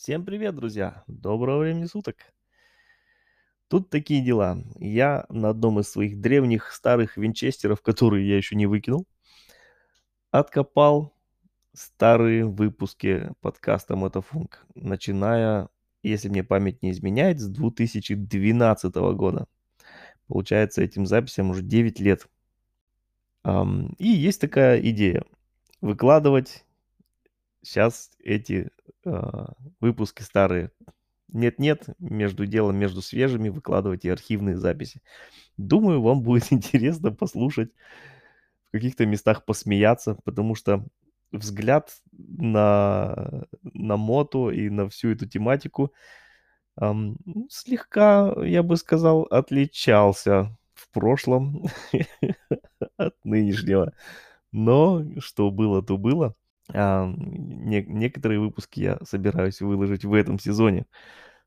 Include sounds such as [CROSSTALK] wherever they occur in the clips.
Всем привет, друзья! Доброго времени суток! Тут такие дела. Я на одном из своих древних старых винчестеров, которые я еще не выкинул, откопал старые выпуски подкаста Мотофунк, начиная, если мне память не изменяет, с 2012 года. Получается, этим записям уже 9 лет. И есть такая идея выкладывать сейчас эти выпуски старые. Нет-нет, между делом, между свежими выкладывать и архивные записи. Думаю, вам будет [LAUGHS] интересно послушать, в каких-то местах посмеяться, потому что взгляд на, на мото и на всю эту тематику ну, слегка, я бы сказал, отличался в прошлом [LAUGHS] от нынешнего. Но что было, то было. А, не- некоторые выпуски я собираюсь выложить в этом сезоне.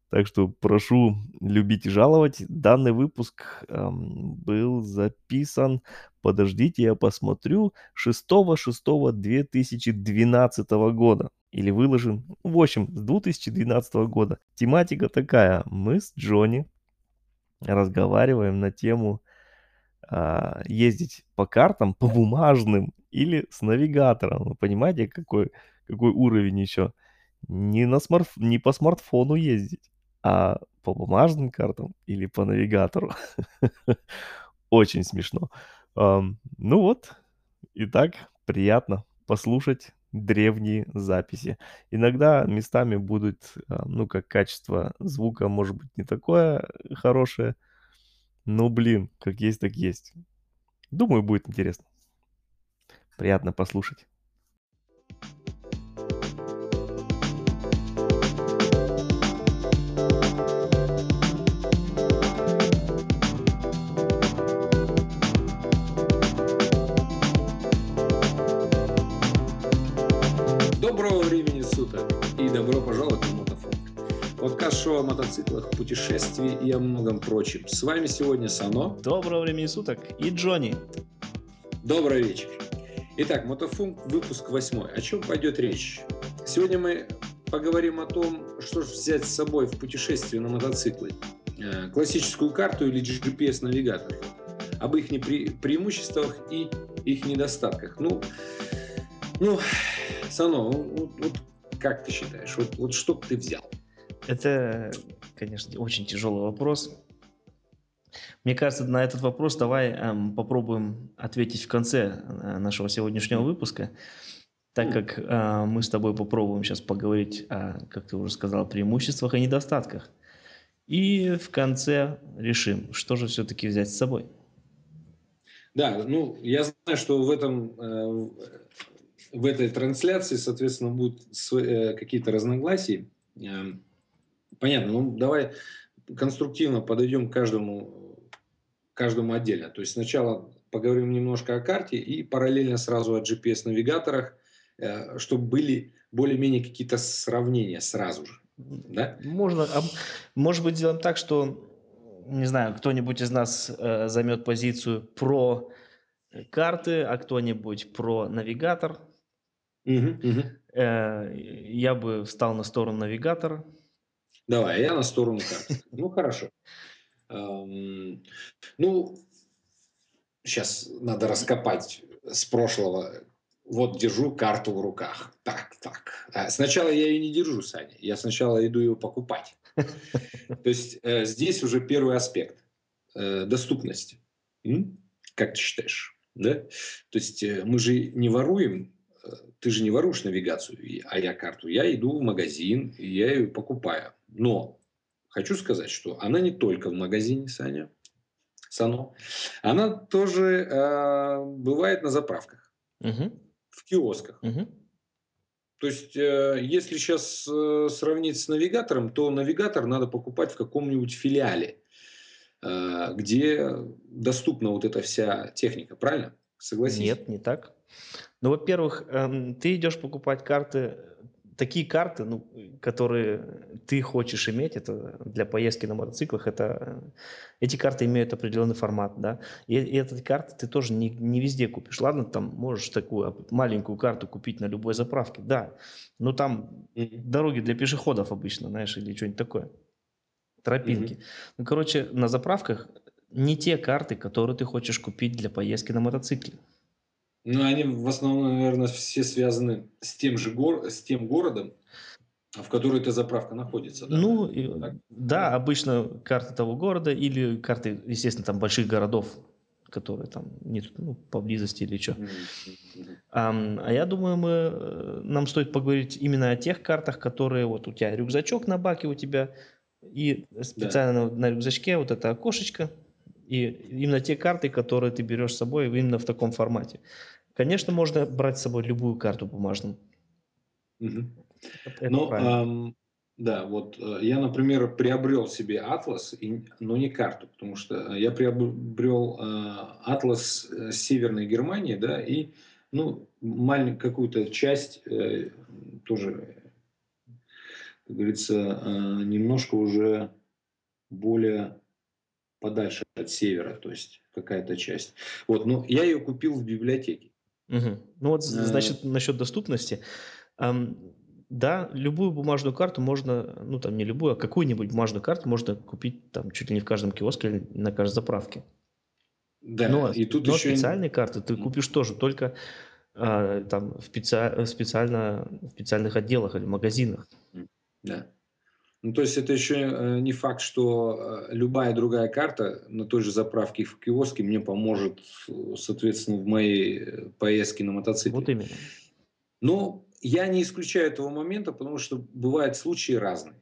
Так что прошу любить и жаловать. Данный выпуск ам, был записан, подождите, я посмотрю, 6.6.2012 года. Или выложен, в общем, с 2012 года. Тематика такая. Мы с Джонни разговариваем на тему а, ездить по картам, по бумажным или с навигатором. Вы понимаете, какой, какой уровень еще? Не, на смарт, не по смартфону ездить, а по бумажным картам или по навигатору. [LAUGHS] Очень смешно. Ну вот, итак, приятно послушать древние записи. Иногда местами будет, а, ну, как качество звука может быть не такое хорошее, ну, блин, как есть, так есть. Думаю, будет интересно. Приятно послушать. Доброго времени суток и добро пожаловать на. Подкаст-шоу о мотоциклах, путешествии и о многом прочем. С вами сегодня Сано. Доброго времени суток и Джонни. Добрый вечер. Итак, Мотофун, выпуск восьмой. О чем пойдет речь? Сегодня мы поговорим о том, что же взять с собой в путешествие на мотоцикле. Э, Классическую карту или GPS-навигатор. Об их непре- преимуществах и их недостатках. Ну, ну, Сано, вот, вот как ты считаешь, вот, вот что бы ты взял? Это, конечно, очень тяжелый вопрос. Мне кажется, на этот вопрос давай эм, попробуем ответить в конце э, нашего сегодняшнего выпуска, так как э, мы с тобой попробуем сейчас поговорить о, как ты уже сказал, преимуществах и недостатках. И в конце решим, что же все-таки взять с собой. Да, ну, я знаю, что в этом э, в этой трансляции, соответственно, будут э, какие-то разногласия. Э, Понятно, ну давай конструктивно подойдем к каждому, каждому отдельно. То есть сначала поговорим немножко о карте и параллельно сразу о GPS-навигаторах, э, чтобы были более-менее какие-то сравнения сразу же. Да? Можно, а, может быть, сделаем так, что, не знаю, кто-нибудь из нас э, займет позицию про карты, а кто-нибудь про навигатор. Мгм, мгм. Э, я бы встал на сторону навигатора. Давай, я на сторону карты. Ну, хорошо. Ну, сейчас надо раскопать с прошлого. Вот держу карту в руках. Так, так. А Сначала я ее не держу, Саня. Я сначала иду ее покупать. То есть э, здесь уже первый аспект э, доступности. М? Как ты считаешь? Да? То есть э, мы же не воруем, ты же не воруешь навигацию, а я карту. Я иду в магазин, и я ее покупаю. Но хочу сказать, что она не только в магазине, Саня, Сано, она тоже э, бывает на заправках, Мгм, в киосках. мгм. То есть, э, если сейчас сравнить с навигатором, то навигатор надо покупать в каком-нибудь филиале, э, где доступна вот эта вся техника, правильно? Согласись? Нет, не так. Ну, во-первых, эм, ты идешь покупать карты, такие карты, ну, которые ты хочешь иметь, это для поездки на мотоциклах, это эти карты имеют определенный формат, да, и, и эти карты ты тоже не, не везде купишь. Ладно, там можешь такую маленькую карту купить на любой заправке, да, но там дороги для пешеходов обычно, знаешь, или что-нибудь такое, тропинки. Mm-hmm. Ну, короче, на заправках не те карты, которые ты хочешь купить для поездки на мотоцикле. Ну, они в основном, наверное, все связаны с тем же гор... с тем городом, в который эта заправка находится. Да? Ну, и, да, обычно карты того города или карты, естественно, там больших городов, которые там нет ну, поблизости или что. Mm-hmm. А, а я думаю, мы, э, нам стоит поговорить именно о тех картах, которые вот у тебя рюкзачок на баке у тебя, и специально да. на, на рюкзачке вот это окошечко, и именно те карты, которые ты берешь с собой именно в таком формате. Конечно, можно брать с собой любую карту бумажную. Угу. ну, эм, да, вот э, я, например, приобрел себе атлас, но не карту, потому что я приобрел э, атлас э, Северной Германии, да, и ну, маленькую какую-то часть э, тоже, как говорится, э, немножко уже более подальше от севера, то есть какая-то часть. Вот, ну, я ее купил в библиотеке. Угу. Ну вот, э, значит, насчет доступности. Да, любую бумажную карту можно, ну там не любую, а какую-нибудь бумажную карту можно купить там чуть ли не в каждом киоске или на каждой заправке. Да, но, и тут но еще... специальные карты ты купишь тоже только э, там в, специ... специально, в специальных отделах или магазинах. Да. Ну, то есть это еще э, не факт, что э, любая другая карта на той же заправке в киоске мне поможет, соответственно, в моей э, поездке на мотоцикле. Вот именно. Но я не исключаю этого момента, потому что бывают случаи разные.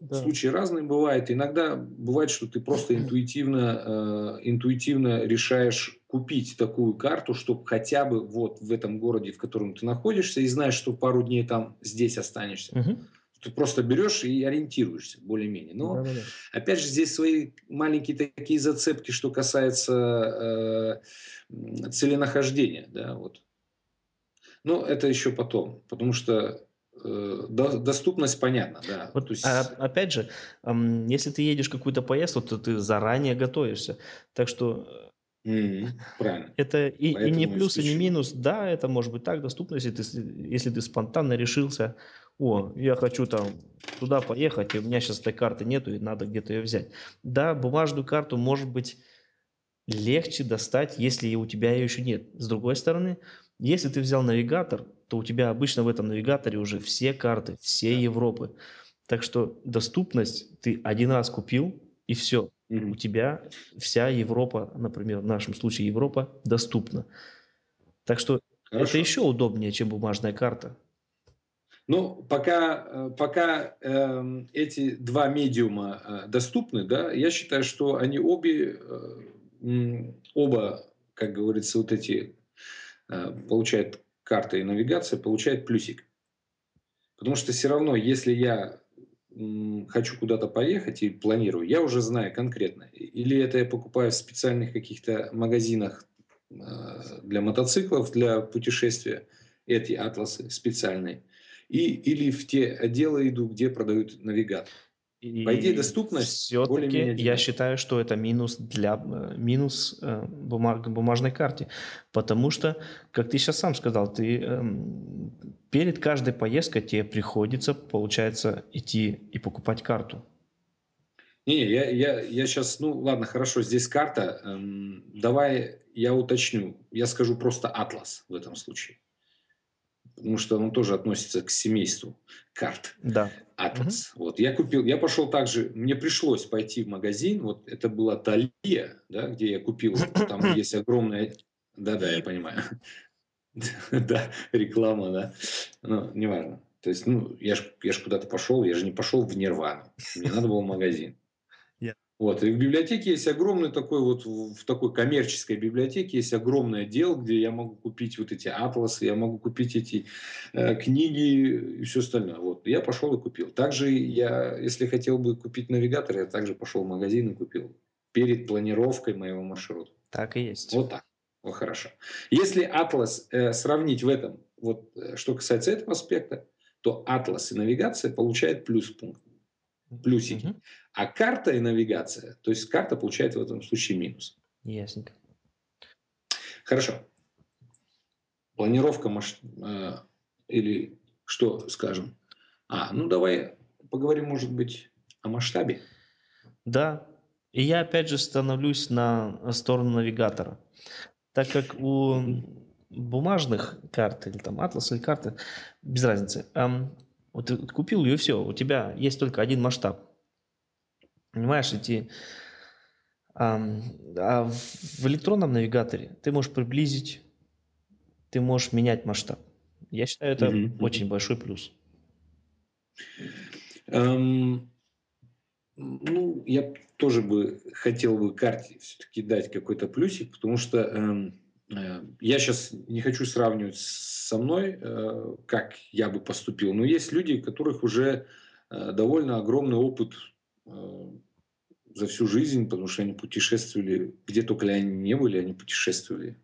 Да. Случаи разные бывают. Иногда бывает, что ты просто интуитивно, э, интуитивно решаешь купить такую карту, чтобы хотя бы вот в этом городе, в котором ты находишься, и знаешь, что пару дней там здесь останешься. Угу. Ты просто берешь и ориентируешься более-менее. Но, Да-да-да. опять же, здесь свои маленькие такие зацепки, что касается э, целенахождения. Да, вот. Но это еще потом, потому что э, доступность понятна, да. Вот, есть... а, опять же, если ты едешь какую-то поездку, то ты заранее готовишься. Так что Mm-hmm. Правильно. Это и, и не плюс, и не минус. Да, это может быть так доступно, если ты, если ты спонтанно решился о, я хочу там туда поехать, и у меня сейчас этой карты нету, и надо где-то ее взять. Да, бумажную карту может быть легче достать, если у тебя ее еще нет. С другой стороны, если ты взял навигатор, то у тебя обычно в этом навигаторе уже все карты, все Европы. Так что доступность ты один раз купил, и все. Mm-hmm. У тебя вся Европа, например, в нашем случае Европа, доступна. Так что Хорошо. это еще удобнее, чем бумажная карта. Ну, пока, пока э, эти два медиума э, доступны, да, я считаю, что они обе, э, оба, как говорится, вот эти э, получают карта и навигация, получают плюсик. Потому что все равно, если я хочу куда-то поехать и планирую, я уже знаю конкретно. Или это я покупаю в специальных каких-то магазинах э, для мотоциклов, для путешествия, эти атласы специальные – и, или в те отделы иду, где продают навигатор. И По идее, доступность Все-таки я считаю, что это минус для э, минус э, бумаг, бумажной карте. Потому что, как ты сейчас сам сказал, ты э, перед каждой поездкой тебе приходится, получается, идти и покупать карту. Не, я, я, я сейчас, ну ладно, хорошо, здесь карта. Эм, давай я уточню. Я скажу просто атлас в этом случае потому что он тоже относится к семейству карт. Да. Атлас. Угу. Вот я купил, я пошел также, мне пришлось пойти в магазин, вот это была Талия, да, где я купил, там [COUGHS] есть огромная, да-да, я понимаю, [LAUGHS] да, реклама, да, ну, неважно. То есть, ну, я же я ж куда-то пошел, я же не пошел в Нирвану, мне надо было магазин. Вот. И в библиотеке есть огромный такой вот, в такой коммерческой библиотеке есть огромный отдел, где я могу купить вот эти атласы, я могу купить эти э, книги и все остальное. Вот. Я пошел и купил. Также я, если хотел бы купить навигатор, я также пошел в магазин и купил перед планировкой моего маршрута. Так и есть. Вот так. Вот хорошо. Если атлас э, сравнить в этом, вот э, что касается этого аспекта, то атлас и навигация получают плюс пункт, плюсики. Угу. А карта и навигация, то есть карта получает в этом случае минус. Ясненько. Хорошо. Планировка маш... Э, или что скажем? А, ну давай поговорим, может быть, о масштабе. Да, и я опять же становлюсь на сторону навигатора. Так как у бумажных карт или там атлас или карты, без разницы, эм, вот ты купил ее, все, у тебя есть только один масштаб. Понимаешь, эти... Эм, а в электронном навигаторе ты можешь приблизить, ты можешь менять масштаб. Я считаю, это mm-hmm. очень большой плюс. Um, ну, я тоже бы хотел бы карте все-таки дать какой-то плюсик, потому что э, э, я сейчас не хочу сравнивать со мной, э, как я бы поступил, но есть люди, у которых уже э, довольно огромный опыт э, за всю жизнь, потому что они путешествовали, где только ли они не были, они путешествовали,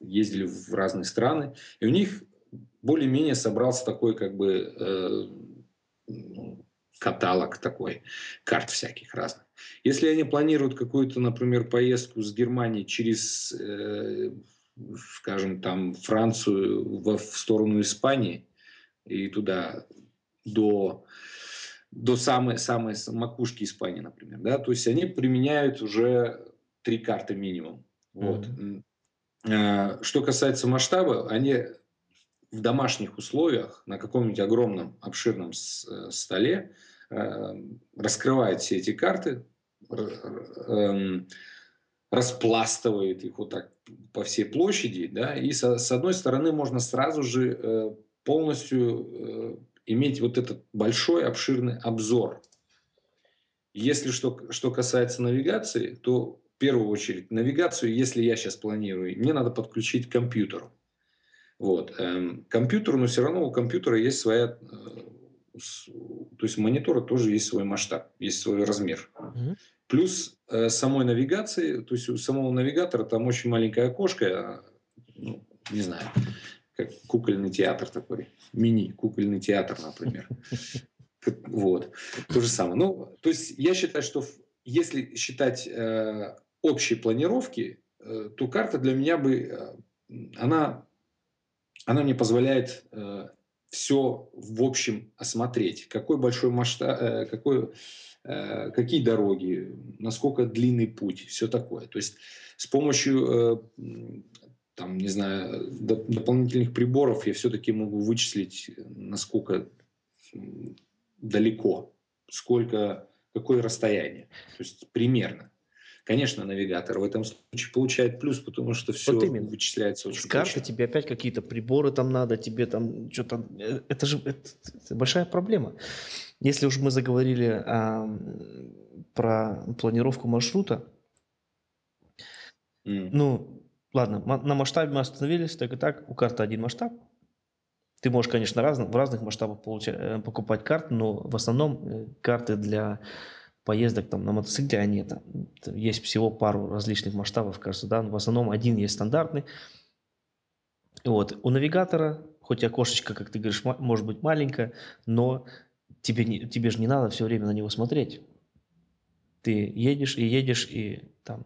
ездили в разные страны, и у них более-менее собрался такой как бы э, каталог такой карт всяких разных. Если они планируют какую-то, например, поездку с Германии через, э, скажем, там Францию в, в сторону Испании и туда до до самой, самой макушки Испании, например, да, то есть они применяют уже три карты минимум. Вот. Mm-hmm. Что касается масштаба, они в домашних условиях на каком-нибудь огромном обширном э, столе э, раскрывает все эти карты, эм, распластывает их вот так по всей площади, да, и со, с одной стороны можно сразу же э, полностью иметь вот этот большой обширный обзор. Если что, что касается навигации, то в первую очередь навигацию, если я сейчас планирую, мне надо подключить к компьютеру. Вот. Эм, компьютер, но все равно у компьютера есть своя... Э, то есть у монитора тоже есть свой масштаб, есть свой размер. Угу. Плюс э, самой навигации, то есть у самого навигатора там очень маленькое окошко, ну, не знаю, как кукольный театр такой, мини-кукольный театр, например. Вот. То же самое. Ну, то есть я считаю, что если считать э, общей планировки, э, то карта для меня бы, она она мне позволяет все в общем осмотреть. Какой большой масштаб, какой, какие дороги, насколько длинный путь, все такое. То есть с помощью, э, там, не знаю, дополнительных приборов я все-таки могу вычислить, насколько далеко, сколько, какое расстояние. То есть примерно. Конечно, навигатор в этом случае получает плюс, потому что все вот именно. вычисляется очень С карты точно. тебе опять какие-то приборы там надо, тебе там что-то... Э, это же это, это большая проблема. Если уж мы заговорили а, про планировку маршрута, mm. ну, ладно, на масштабе мы остановились, так и так, у карты один масштаб. Ты можешь, конечно, раз, в разных масштабах получать, э, покупать карты, но в основном э, карты для поездок там на мотоцикле, они это, есть всего пару различных масштабов, кажется, да, в основном один есть стандартный. Вот, у навигатора, хоть окошечко, как ты говоришь, может быть маленькое, но тебе, не, тебе же не надо все время на него смотреть. Ты едешь и едешь, и там...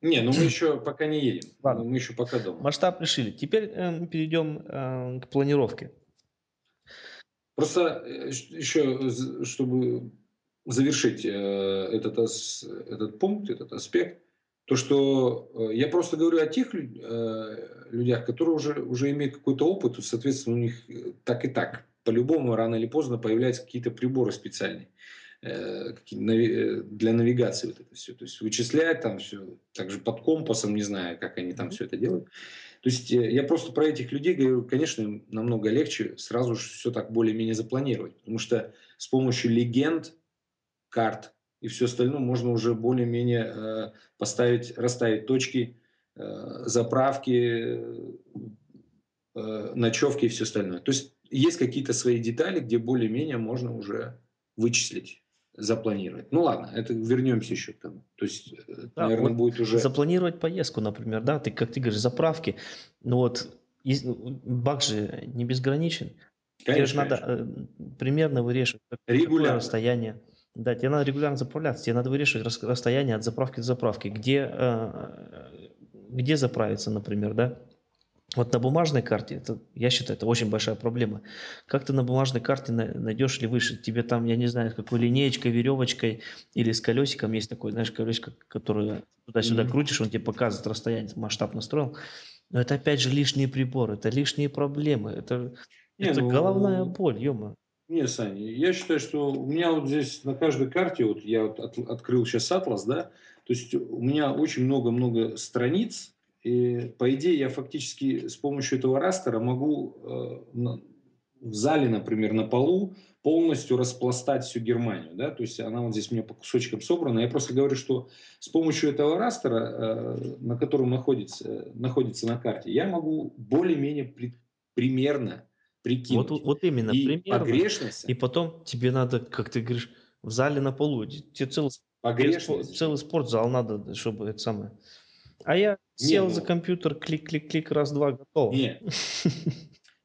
Не, ну мы еще пока не едем. Ладно. Мы еще пока дома. Масштаб решили. Теперь э, перейдем э, к планировке. Просто э, еще, чтобы завершить э, этот, этот пункт, этот аспект, то, что э, я просто говорю о тех э, людях, которые уже, уже имеют какой-то опыт, соответственно, у них так и так, по-любому, рано или поздно появляются какие-то приборы специальные для навигации вот это все. То есть вычислять там все, также под компасом, не знаю, как они там все это делают. То есть я просто про этих людей говорю, конечно, намного легче сразу же все так более-менее запланировать, потому что с помощью легенд, карт и все остальное можно уже более-менее э, поставить, расставить точки, э, заправки, э, ночевки и все остальное. То есть есть какие-то свои детали, где более-менее можно уже вычислить запланировать. Ну ладно, это вернемся еще к тому. То есть, да, наверное, вот будет уже... Запланировать поездку, например, да, ты, как ты говоришь, заправки. Ну вот, есть, ну, бак же не безграничен. Конечно, тебе же надо конечно. примерно вырешивать, какое расстояние. Да, тебе надо регулярно заправляться, тебе надо вырешивать расстояние от заправки до заправки, где, где заправиться, например, да? Вот на бумажной карте, это, я считаю, это очень большая проблема. Как ты на бумажной карте найдешь ли выше? Тебе там, я не знаю, с какой линеечкой, веревочкой или с колесиком есть такой, знаешь, колесико, которое туда-сюда mm-hmm. крутишь, он тебе показывает расстояние, масштаб настроил. Но это опять же лишние приборы, это лишние проблемы, это, не, это ну, головная боль, ё Не, Саня, я считаю, что у меня вот здесь на каждой карте, вот я вот от, открыл сейчас атлас, да, то есть у меня очень много-много страниц, и, по идее, я фактически с помощью этого растера могу э, в зале, например, на полу полностью распластать всю Германию. Да? То есть она вот здесь у меня по кусочкам собрана. Я просто говорю, что с помощью этого растера, э, на котором находится, находится на карте, я могу более-менее при, примерно прикинуть. Вот, вот именно, и примерно. Погрешность. И потом тебе надо, как ты говоришь, в зале на полу. Тебе целый, целый спортзал надо, чтобы это самое а я сел не, за ну... компьютер, клик-клик-клик, раз-два, готово. Нет. [LAUGHS]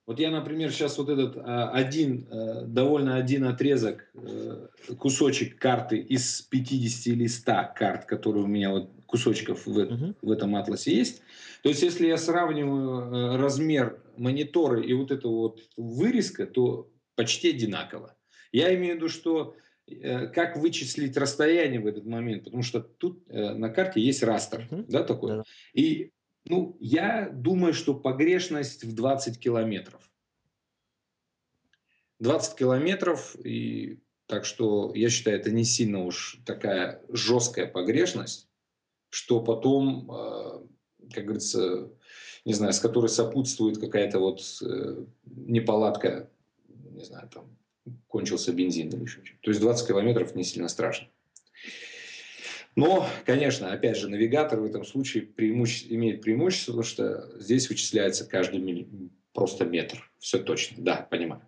Вот я, например, сейчас вот этот а, один, а, довольно один отрезок, а, кусочек карты из 50 или 100 карт, которые у меня вот кусочков в, uh-huh. в этом атласе есть. То есть, если я сравниваю размер монитора и вот этого вот вырезка, то почти одинаково. Я имею в виду, что Э, как вычислить расстояние в этот момент, потому что тут э, на карте есть растер, uh-huh. да, такой. Да. И, ну, я думаю, что погрешность в 20 километров. 20 километров, и так что я считаю, это не сильно уж такая жесткая погрешность, что потом, э, как говорится, не знаю, с которой сопутствует какая-то вот неполадка, не знаю, там, кончился бензин или еще что-то. То есть 20 километров не сильно страшно. Но, конечно, опять же, навигатор в этом случае преимуще... имеет преимущество, потому что здесь вычисляется каждый милли... просто метр. Все точно, да, понимаю.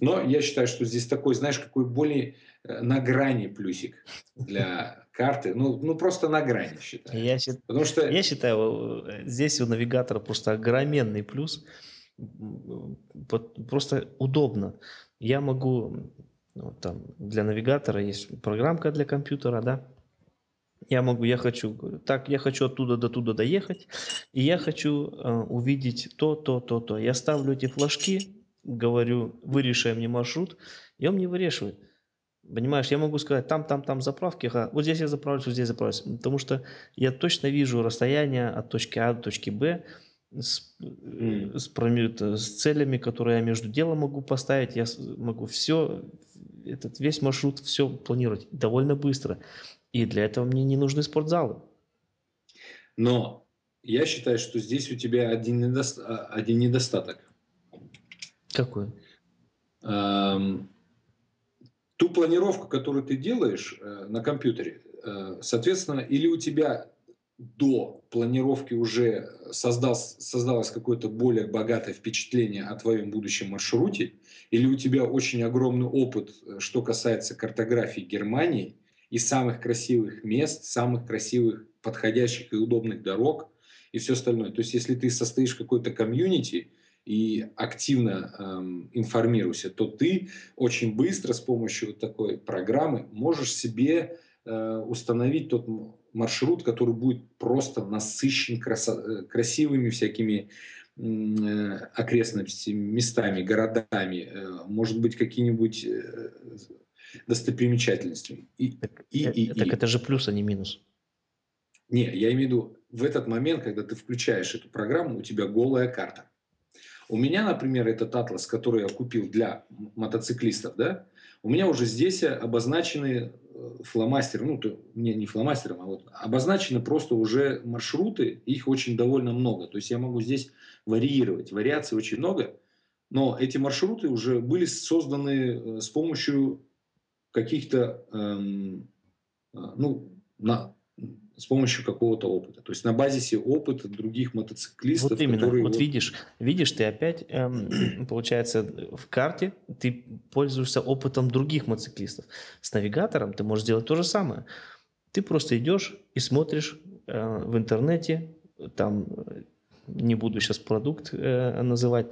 Но я считаю, что здесь такой, знаешь, какой более э, на грани плюсик для карты. Ну, ну просто на грани считаю. Я. Потому что... я считаю, э, здесь у навигатора просто огроменный плюс. Просто удобно я могу, ну, там, для навигатора есть программка для компьютера, да, я могу, я хочу, так, я хочу оттуда до туда доехать, и я хочу э, увидеть то, то, то, то. Я ставлю эти флажки, говорю, вырешай мне маршрут, и он мне вырешивает. Понимаешь, я могу сказать, там, там, там заправки, ага, вот здесь я заправлюсь, вот здесь заправлюсь. Потому что я точно вижу расстояние от точки А до точки Б, с, mm. с, с целями, которые я между делом могу поставить, я могу все, этот весь маршрут, все планировать довольно быстро. И для этого мне не нужны спортзалы. Но я считаю, что здесь у тебя один, недоста- один недостаток. Какой? Эм, ту планировку, которую ты делаешь э, на компьютере, э, соответственно, или у тебя до планировки уже создал, создалось какое-то более богатое впечатление о твоем будущем маршруте, или у тебя очень огромный опыт, э, что касается картографии Германии и самых красивых мест, самых красивых, подходящих и удобных дорог и все остальное. То есть, если ты состоишь в какой-то комьюнити и активно эм, информируешься, то ты очень быстро с помощью вот такой программы можешь себе э, установить тот маршрут, который будет просто насыщен красо- э, красивыми всякими э, окрестностями, местами, городами, э, может быть, какие-нибудь достопримечательностями. И, так, и, и, так и. это же плюс, а не минус. Не, я имею в виду, в этот момент, когда ты включаешь эту программу, у тебя голая карта. У меня, например, этот атлас, который я купил для мотоциклистов, да, у меня уже здесь обозначены э, фломастером, ну, то, не, не фломастером, а вот обозначены просто уже маршруты, их очень довольно много. То есть я могу здесь варьировать, вариаций очень много, но эти маршруты уже были созданы э, с помощью каких-то, эм, э, ну, на, с помощью какого-то опыта. То есть на базисе опыта других мотоциклистов. Вот именно. Которые вот, вот видишь, видишь, ты опять, эм, [CLEARS THROAT] получается, в карте ты пользуешься опытом других мотоциклистов. С навигатором ты можешь сделать то же самое. Ты просто идешь и смотришь э, в интернете, там, не буду сейчас продукт э, называть,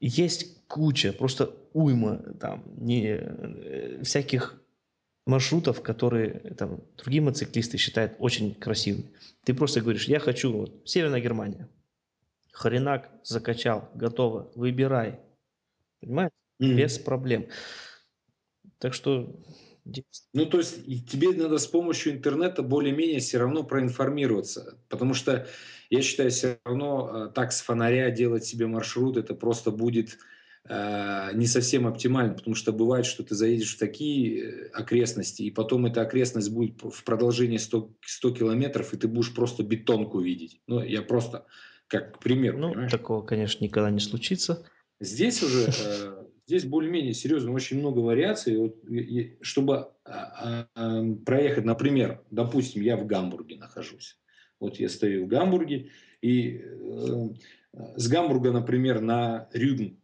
есть куча, просто уйма там не, э, всяких маршрутов, которые там, другие мотоциклисты считают очень красивыми. Ты просто говоришь, я хочу вот, Северная Германия. Хренак закачал, готово, выбирай. Понимаешь? Mm. Без проблем. Так что ну, то есть тебе надо с помощью интернета более-менее все равно проинформироваться, потому что я считаю, все равно э, так с фонаря делать себе маршрут, это просто будет не совсем оптимально, потому что бывает, что ты заедешь в такие э, окрестности, и потом эта окрестность будет в продолжении 100, 100 километров, и ты будешь просто бетонку видеть. Ну, я просто как пример. Ну, понимаешь? такого, конечно, никогда не случится. Здесь уже [LAUGHS] э, здесь более-менее серьезно, очень много вариаций. Вот, чтобы а, а, проехать, например, допустим, я в Гамбурге нахожусь. Вот я стою в Гамбурге, и э, с Гамбурга, например, на Рюген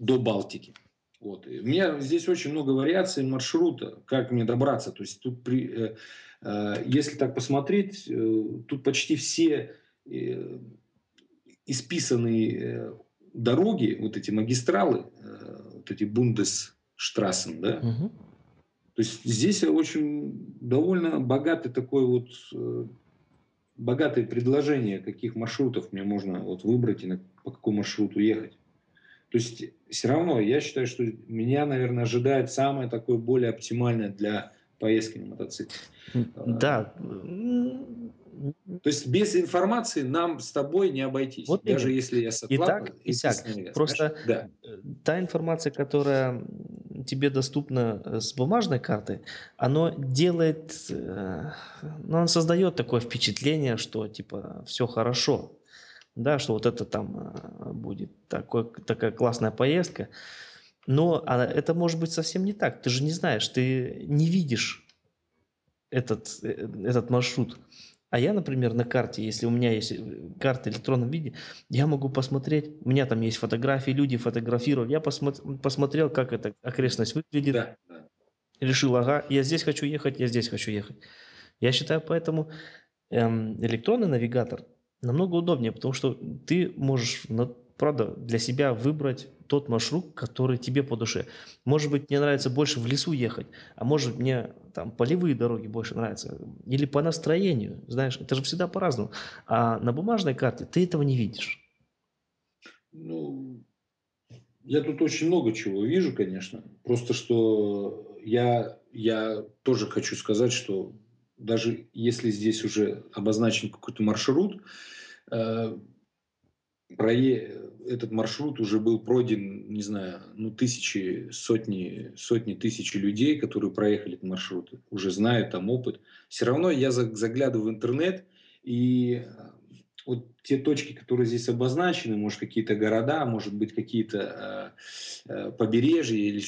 до Балтики. Вот. И у меня здесь очень много вариаций маршрута, как мне добраться. То есть тут, при, э, э, если так посмотреть, э, тут почти все э, исписанные э, дороги, вот эти магистралы, э, вот эти бундесштрассен, да, угу. то есть здесь очень довольно богатый такой вот э, богатое предложение, каких маршрутов мне можно вот выбрать и на, по какому маршруту ехать. То есть все равно я считаю, что меня, наверное, ожидает самое такое более оптимальное для поездки на мотоцикле. Да, то есть без информации нам с тобой не обойтись, вот даже именно. если я согласен. И так, и сяк. Просто да. Э, та информация, которая тебе доступна э, с бумажной карты, она делает, э, ну, она создает такое впечатление, что типа все хорошо, да, что вот это там будет такой, такая классная поездка. Но а это может быть совсем не так. Ты же не знаешь, ты не видишь этот, этот маршрут. А я, например, на карте, если у меня есть э, карта в электронном виде, я могу посмотреть, у меня там есть фотографии, люди фотографировали, я посмотр, посмотрел, как эта окрестность выглядит, да. решил, ага, я здесь хочу ехать, я здесь хочу ехать. Я считаю, поэтому эм, электронный навигатор намного удобнее, потому что ты можешь, правда, для себя выбрать тот маршрут, который тебе по душе. Может быть, мне нравится больше в лесу ехать, а может мне там полевые дороги больше нравятся. Или по настроению, знаешь, это же всегда по-разному. А на бумажной карте ты этого не видишь. Ну, я тут очень много чего вижу, конечно. Просто что я, я тоже хочу сказать, что даже если здесь уже обозначен какой-то маршрут, э, этот маршрут уже был пройден, не знаю, ну, тысячи, сотни, сотни тысяч людей, которые проехали этот маршрут, уже знают там опыт. Все равно я заглядываю в интернет, и э, вот те точки, которые здесь обозначены, может, какие-то города, может быть, какие-то э, э, побережья или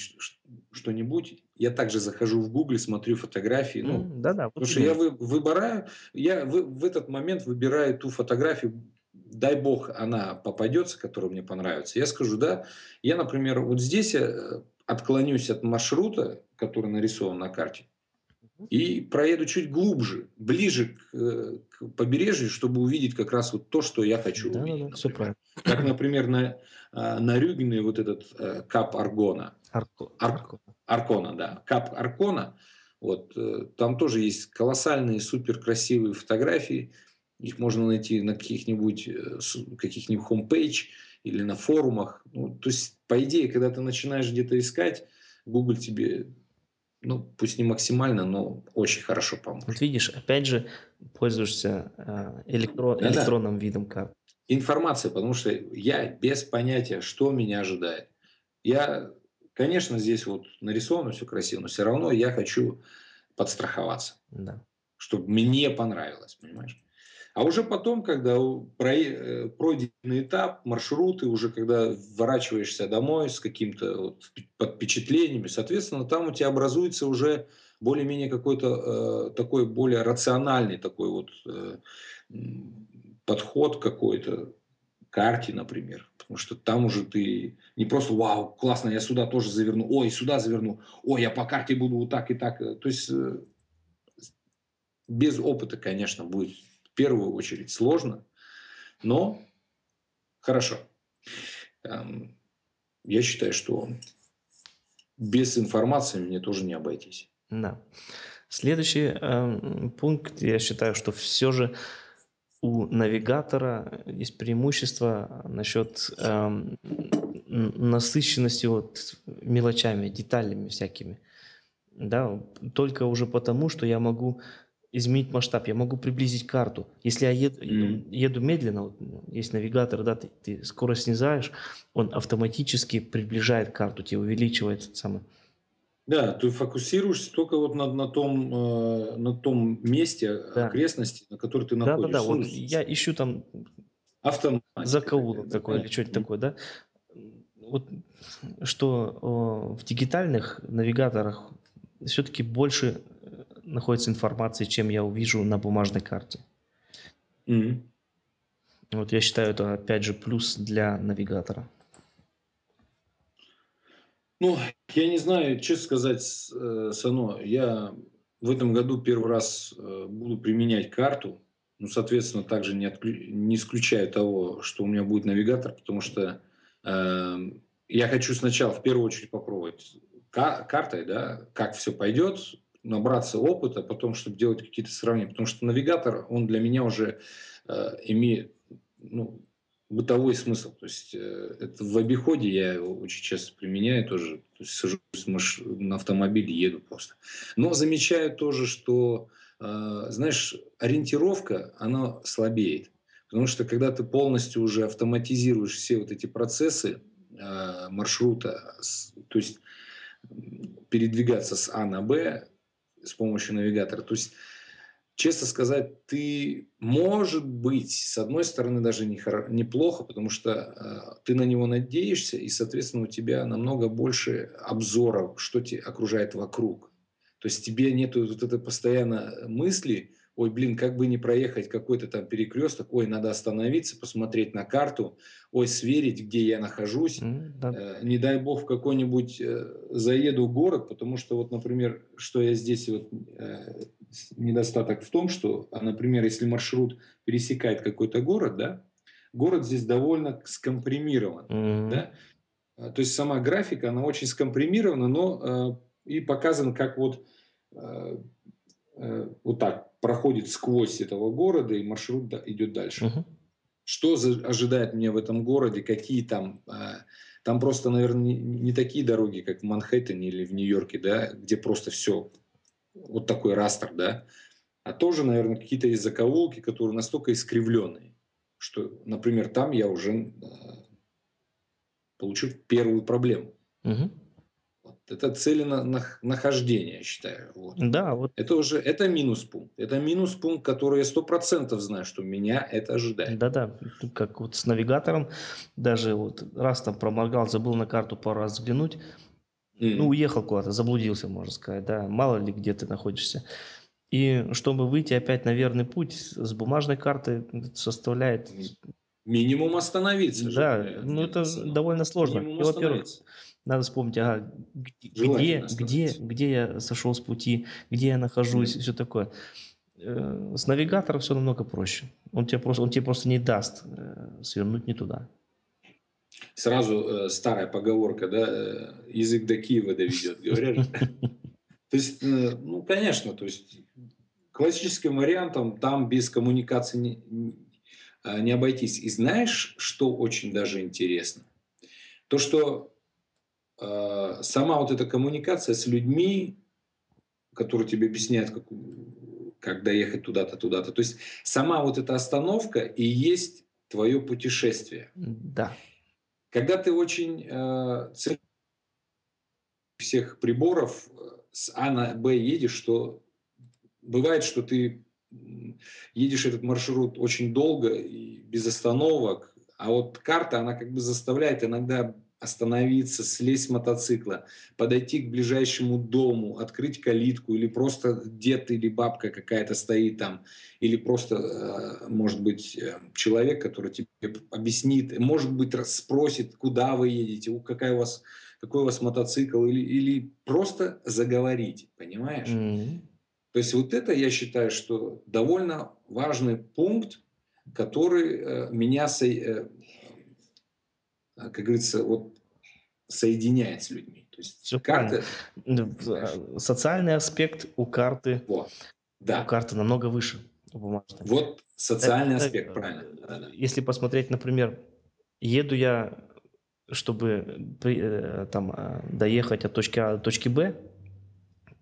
что-нибудь, я также захожу в Google, смотрю фотографии. Ну, mm, да, да, потому что я вы, выбираю, я в, в этот момент выбираю ту фотографию, дай бог она попадется, которая мне понравится, я скажу, да, я, например, вот здесь э, отклонюсь от маршрута, который нарисован на карте, и проеду чуть глубже, ближе к, э, к побережью, чтобы увидеть как раз вот то, что я хочу да, увидеть. Да, все правильно. Как, например, на, э, на Рюгене вот этот кап Аргона. Арко, Ар, Аркона, да. Кап Аркона. Вот, там тоже есть колоссальные, супер красивые фотографии. Их можно найти на каких-нибудь э, каких-нибудь хомпейдж или на форумах. Ну, то есть, по идее, когда ты начинаешь где-то искать, Google тебе, ну, пусть не максимально, но очень хорошо поможет. Вот видишь, опять же, пользуешься э, электро- да, электронным да. видом карт. Информация, потому что я без понятия, что меня ожидает. Я, конечно, здесь вот нарисовано все красиво, но все равно я хочу подстраховаться. Да. Чтобы мне понравилось, понимаешь? А уже потом, когда э, пройденный этап, маршруты, уже когда вворачиваешься домой с каким-то вот впечатлениями, соответственно, там у тебя образуется уже более-менее какой-то э, такой более рациональный такой вот э, подход какой-то карте, например. Потому что там уже ты не просто «Вау, классно, я сюда тоже заверну», «Ой, сюда заверну», «Ой, я по карте буду вот так и так». То есть э, без опыта, конечно, будет в первую очередь сложно, но хорошо. эм, я считаю, что без информации мне тоже не обойтись. Да. Следующий э, пункт, я считаю, что все же у навигатора есть преимущество насчет э, насыщенности вот мелочами, деталями всякими. Да, только уже потому, что я могу изменить масштаб, я могу приблизить карту. Если я еду, mm. еду медленно, вот, есть навигатор, да, ты, ты скорость снижаешь, он автоматически приближает карту, тебе увеличивает самое. Да, ты фокусируешься только вот на, на, том, э, на том месте, да. окрестности, на которой ты находишься. Да, да, да. Вот я ищу там Автоматика, закоулок да, такой или что-то такое, да. Вот что о, в дигитальных навигаторах все-таки больше находится информации, чем я увижу на бумажной карте. Mm-hmm. Вот я считаю, это опять же плюс для навигатора. Ну, я не знаю, честно сказать, э, Сано, я в этом году первый раз э, буду применять карту. Ну, соответственно, также не, отклю... не исключаю того, что у меня будет навигатор, потому что э, я хочу сначала в первую очередь попробовать картой, да, как все пойдет, набраться опыта, потом, чтобы делать какие-то сравнения. Потому что навигатор, он для меня уже э, имеет ну, бытовой смысл. То есть э, это в обиходе я его очень часто применяю тоже. То есть сажусь маш... на автомобиле, еду просто. Но замечаю тоже, что, э, знаешь, ориентировка, она слабеет. Потому что когда ты полностью уже автоматизируешь все вот эти процессы э, маршрута, то есть передвигаться с А на Б, с помощью навигатора. То есть, честно сказать, ты, может быть, с одной стороны, даже не, неплохо, потому что э, ты на него надеешься, и, соответственно, у тебя намного больше обзоров, что тебя окружает вокруг. То есть тебе нет вот этой постоянно мысли, ой, блин, как бы не проехать какой-то там перекресток, ой, надо остановиться, посмотреть на карту, ой, сверить, где я нахожусь, mm, да. э, не дай бог в какой-нибудь э, заеду город, потому что вот, например, что я здесь вот э, недостаток в том, что, а, например, если маршрут пересекает какой-то город, да, город здесь довольно скомпримирован, mm-hmm. да, а, то есть сама графика, она очень скомпримирована, но э, и показан как вот э, э, вот так проходит сквозь этого города, и маршрут идет дальше. Угу. Что ожидает меня в этом городе, какие там... Э, там просто, наверное, не, не такие дороги, как в Манхэттене или в Нью-Йорке, да, где просто все вот такой растер, да, а тоже, наверное, какие-то есть закоулки, которые настолько искривленные, что, например, там я уже э, получу первую проблему. Угу. Это целенахождение, я считаю. Вот. Да, вот. Это уже это минус пункт. Это минус пункт, который я сто процентов знаю, что меня это ожидает. Да-да, как вот с навигатором, даже вот раз там проморгал, забыл на карту пару раз взглянуть, mm. ну, уехал куда-то, заблудился, можно сказать, да, мало ли где ты находишься. И чтобы выйти опять на верный путь, с бумажной карты составляет... Минимум остановиться. Да, же, ну это довольно сложно. Минимум и, во-первых, надо вспомнить, ага, где, где, где я сошел с пути, где я нахожусь, mm-hmm. все такое. Э, с навигатором все намного проще. Он тебе просто, он тебе просто не даст э, свернуть не туда. Сразу э, старая поговорка, да, э, язык до Киева доведет, говорят. [LAUGHS] То есть, э, ну, конечно, то есть классическим вариантом там без коммуникации не, не обойтись. И знаешь, что очень даже интересно? То, что сама вот эта коммуникация с людьми, которые тебе объясняют, как, как доехать туда-то, туда-то. То есть сама вот эта остановка и есть твое путешествие. Да. Когда ты очень э, всех приборов с А на Б едешь, что бывает, что ты едешь этот маршрут очень долго и без остановок, а вот карта, она как бы заставляет иногда остановиться, слезть с мотоцикла, подойти к ближайшему дому, открыть калитку, или просто дед или бабка какая-то стоит там, или просто, э, может быть, э, человек, который тебе объяснит, может быть, спросит, куда вы едете, какая у вас, какой у вас мотоцикл, или, или просто заговорить, понимаешь? Mm-hmm. То есть вот это, я считаю, что довольно важный пункт, который э, меня как говорится, вот соединяет с людьми. То есть Все карты... А, социальный аспект у карты, вот. да. у карты намного выше бумажной. Вот социальный это, аспект, правильно. Если посмотреть, например, еду я, чтобы э, там а, доехать от точки А до точки Б,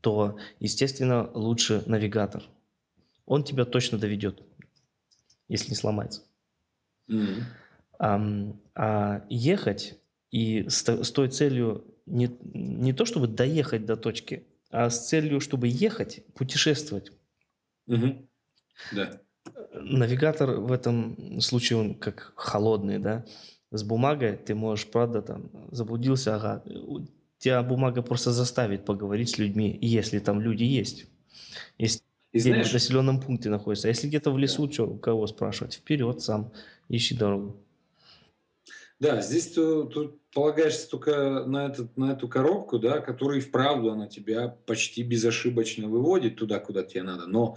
то, естественно, лучше навигатор. Он тебя точно доведет, если не сломается. Mm-hmm. А, а ехать и с, с той целью не, не то, чтобы доехать до точки, а с целью, чтобы ехать, путешествовать. Mm-hmm. Да. Навигатор в этом случае он как холодный, да. С бумагой ты можешь, правда, там заблудился, ага, тебя бумага просто заставит поговорить с людьми, если там люди есть. Если и знаешь, в населенном пункте находится. А если где-то в лесу, да. что, кого спрашивать? Вперед сам, ищи дорогу. Да, здесь ты, ты полагаешься только на, этот, на эту коробку, да, которая и вправду она тебя почти безошибочно выводит туда, куда тебе надо. Но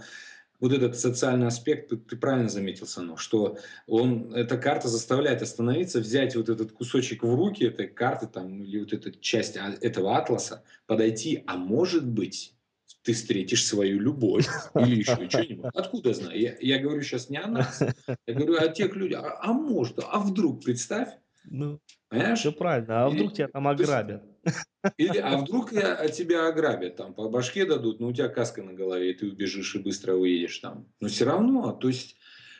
вот этот социальный аспект, ты, ты правильно заметил, Сано, что он, эта карта заставляет остановиться, взять вот этот кусочек в руки этой карты там, или вот эту часть а, этого атласа, подойти, а может быть, ты встретишь свою любовь или еще что-нибудь. Откуда знаю? Я, я говорю сейчас не о нас, я говорю о тех людях. А, а может, а вдруг, представь, ну, Понимаешь? Все правильно. А вдруг и, тебя там ограбят? Или, а вдруг я, тебя ограбят, там, по башке дадут, но у тебя каска на голове, и ты убежишь и быстро уедешь там. Но все равно, то есть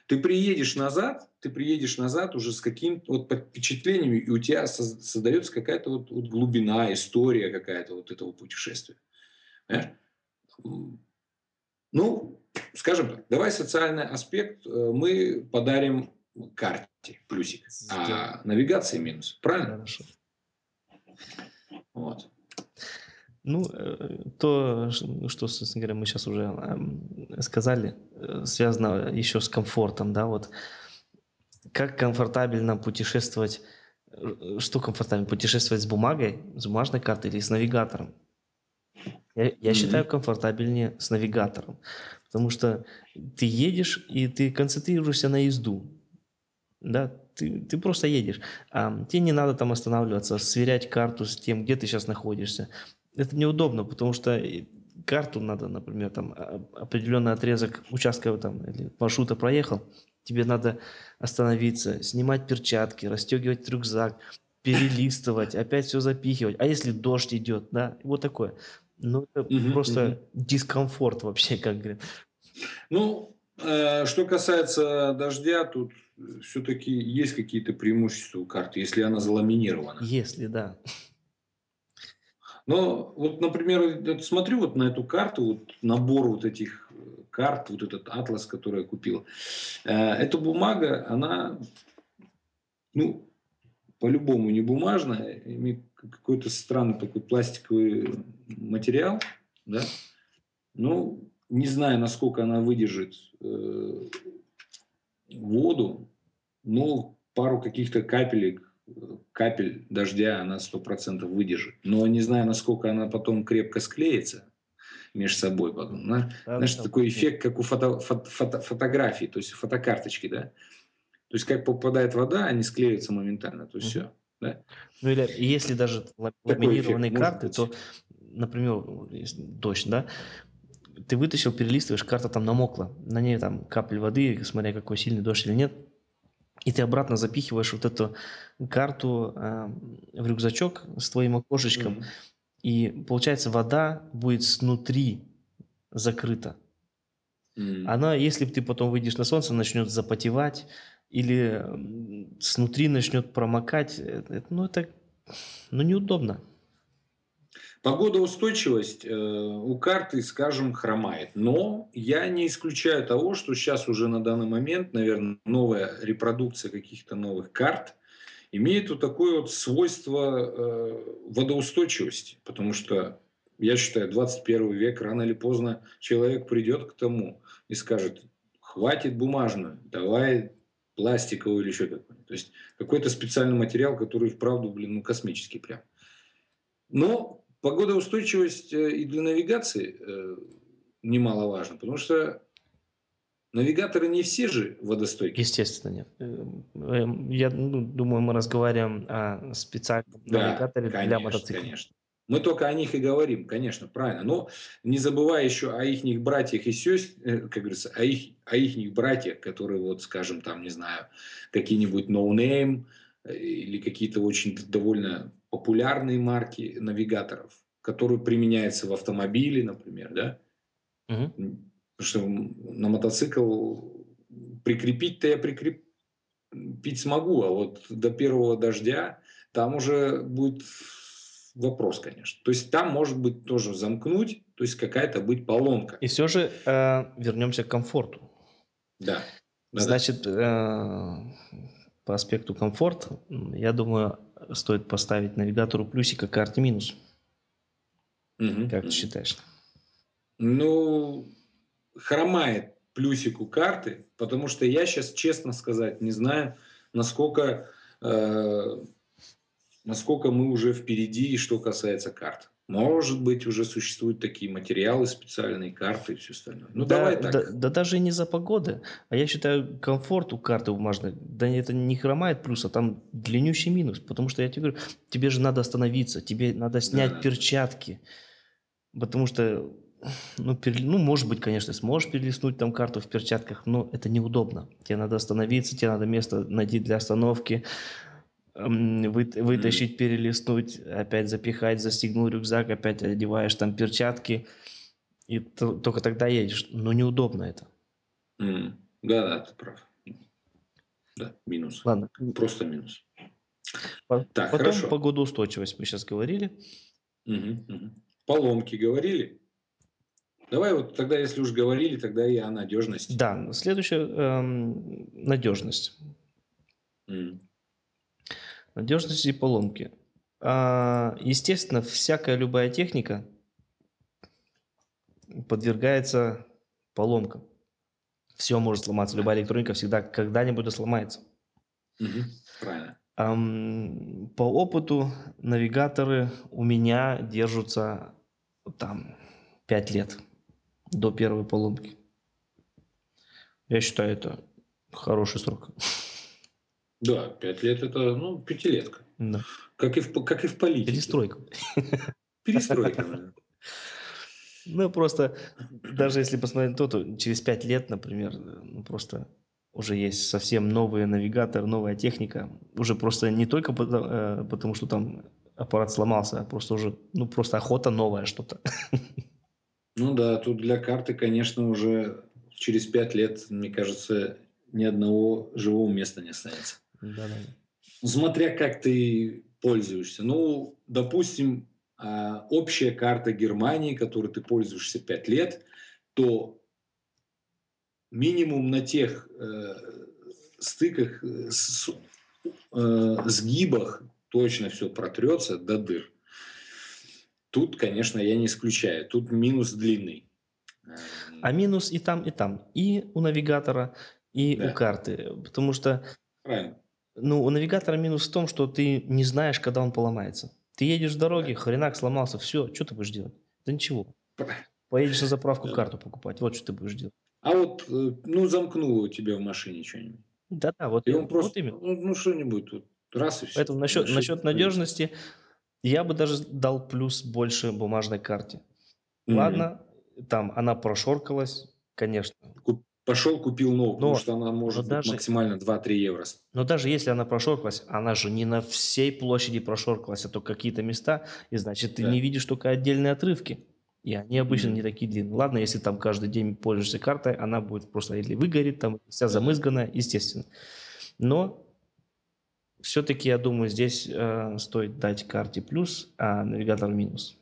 ты приедешь назад, ты приедешь назад уже с каким-то вот впечатлениями, и у тебя создается какая-то вот, вот глубина, история какая-то вот этого путешествия. Понимаешь? Ну, скажем так, давай социальный аспект э, мы подарим карте плюсик, а навигация минус. Правильно? Хорошо. Вот. Ну, э, то, что, собственно говоря, мы сейчас уже сказали, э, связано еще с комфортом, да, вот как комфортабельно путешествовать, э, что комфортабельно, путешествовать с бумагой, с бумажной картой или с навигатором? Я, я mm-hmm. считаю комфортабельнее с навигатором, потому что ты едешь и ты концентрируешься на езду да, ты, ты просто едешь. А, тебе не надо там останавливаться, сверять карту с тем, где ты сейчас находишься. Это неудобно, потому что карту надо, например, там а, определенный отрезок участка там, или маршрута проехал, тебе надо остановиться, снимать перчатки, расстегивать рюкзак, перелистывать, опять все запихивать. А если дождь идет, да, вот такое. Ну, это угу, просто угу. дискомфорт вообще, как говорят. Ну, э, что касается дождя, тут все-таки есть какие-то преимущества у карты, если она заламинирована. Если, да. Но вот, например, смотрю вот на эту карту, вот набор вот этих э, карт, вот этот атлас, который я купил. Э, эта бумага, она, ну, по-любому не бумажная, имеет какой-то странный такой пластиковый материал, да. Ну, не знаю, насколько она выдержит э, воду, ну, пару каких-то капелек, капель дождя она сто процентов выдержит. Но не знаю, насколько она потом крепко склеится между собой потом. Да? Да, Знаешь, такой эффект, как у фото, фото, фото, фотографии, то есть фотокарточки, да? То есть как попадает вода, они склеиваются моментально, то есть все. Да? Ну или если даже ламинированные карты, то, например, дождь, да, ты вытащил, перелистываешь, карта там намокла, на ней там капель воды, смотря какой сильный дождь или нет, и ты обратно запихиваешь вот эту карту э, в рюкзачок с твоим окошечком, mm-hmm. и получается вода будет снутри закрыта. Mm-hmm. Она, если ты потом выйдешь на солнце, начнет запотевать или снутри начнет промокать, это, ну это ну, неудобно. Погодоустойчивость э, у карты, скажем, хромает. Но я не исключаю того, что сейчас уже на данный момент, наверное, новая репродукция каких-то новых карт имеет вот такое вот свойство э, водоустойчивости. Потому что, я считаю, 21 век, рано или поздно человек придет к тому и скажет, хватит бумажную, давай пластиковую или еще такое. То есть какой-то специальный материал, который вправду, блин, ну космический прям. Но Погодоустойчивость э, и для навигации э, немаловажна, потому что Навигаторы не все же водостойкие. Естественно, нет. Эм, я ну, думаю, мы разговариваем о специальном да, навигаторе конечно, для мотоцикла. Конечно. Мы только о них и говорим, конечно, правильно. Но не забывая еще о их братьях и сестрах, э, как говорится, о их, о их братьях, которые, вот, скажем, там, не знаю, какие-нибудь э, или какие-то очень довольно популярные марки навигаторов, которые применяются в автомобиле, например, да? Угу. Потому что на мотоцикл прикрепить-то я прикрепить смогу, а вот до первого дождя там уже будет вопрос, конечно. То есть там может быть тоже замкнуть, то есть какая-то быть поломка. И все же э, вернемся к комфорту. Да. Значит, э, по аспекту комфорт, я думаю, стоит поставить навигатору плюсика карте минус. Угу, как ты считаешь? Ну, хромает плюсику карты, потому что я сейчас, честно сказать, не знаю, насколько, э, насколько мы уже впереди, что касается карт. Может быть, уже существуют такие материалы, специальные карты и все остальное. Ну, да, давай так. Да, да даже не за погоды. А я считаю, комфорт у карты бумажной, да это не хромает плюс, а там длиннющий минус. Потому что я тебе говорю, тебе же надо остановиться, тебе надо снять да, перчатки. Потому что ну, пере, ну, может быть, конечно, сможешь перелистнуть там карту в перчатках, но это неудобно. Тебе надо остановиться, тебе надо место найти для остановки, вы, вытащить, перелистнуть, опять запихать, застегнул рюкзак, опять одеваешь там перчатки, и то, только тогда едешь. Но неудобно это. Mm. Да, да, ты прав. Да, минус. Ладно. Просто минус. По- так, Потом хорошо. погодоустойчивость мы сейчас говорили. Угу, угу. Поломки говорили? Давай вот тогда, если уж говорили, тогда и о надежности. Да, следующая эм, надежность. Mm. Надежность и поломки. А, естественно, всякая любая техника подвергается поломкам. Все может сломаться, любая электроника всегда когда-нибудь сломается. Угу, правильно. По опыту навигаторы у меня держатся там 5 лет до первой поломки. Я считаю, это хороший срок. Да, пять лет это, ну, пятилетка. Да. Как и в, как и в политике. Перестройка. Перестройка, Ну, просто, даже если посмотреть то, то через пять лет, например, ну, просто уже есть совсем новый навигатор, новая техника. Уже просто не только потому, э, потому что там аппарат сломался, а просто уже, ну, просто охота новая что-то. Ну да, тут для карты, конечно, уже через пять лет, мне кажется, ни одного живого места не останется. Да, да. Смотря как ты пользуешься. Ну, допустим, а, общая карта Германии, которой ты пользуешься пять лет, то минимум на тех э, стыках, э, с, э, сгибах точно все протрется до дыр. Тут, конечно, я не исключаю. Тут минус длинный. А минус и там, и там. И у навигатора, и да. у карты. Потому что... Правильно. Ну, у навигатора минус в том, что ты не знаешь, когда он поломается. Ты едешь в дороге, хренак сломался, все, что ты будешь делать? Да ничего. Поедешь на заправку карту покупать, вот что ты будешь делать. А вот, э, ну, замкнуло у тебя в машине что-нибудь. Да-да, вот, и он просто, вот именно. Ну, ну что-нибудь, вот, раз и все. Поэтому насчет, насчет надежности, я бы даже дал плюс больше бумажной карте. Mm-hmm. Ладно, там она прошоркалась, конечно. Пошел, купил новую, но, потому что она может даже, максимально 2-3 евро. Но даже если она прошоркалась, она же не на всей площади прошоркалась, а то какие-то места, и значит, ты да. не видишь только отдельные отрывки. И они обычно mm-hmm. не такие длинные. Ладно, если там каждый день пользуешься картой, она будет просто или выгорит, там вся замызганная, естественно. Но все-таки, я думаю, здесь э, стоит дать карте плюс, а навигатор минус.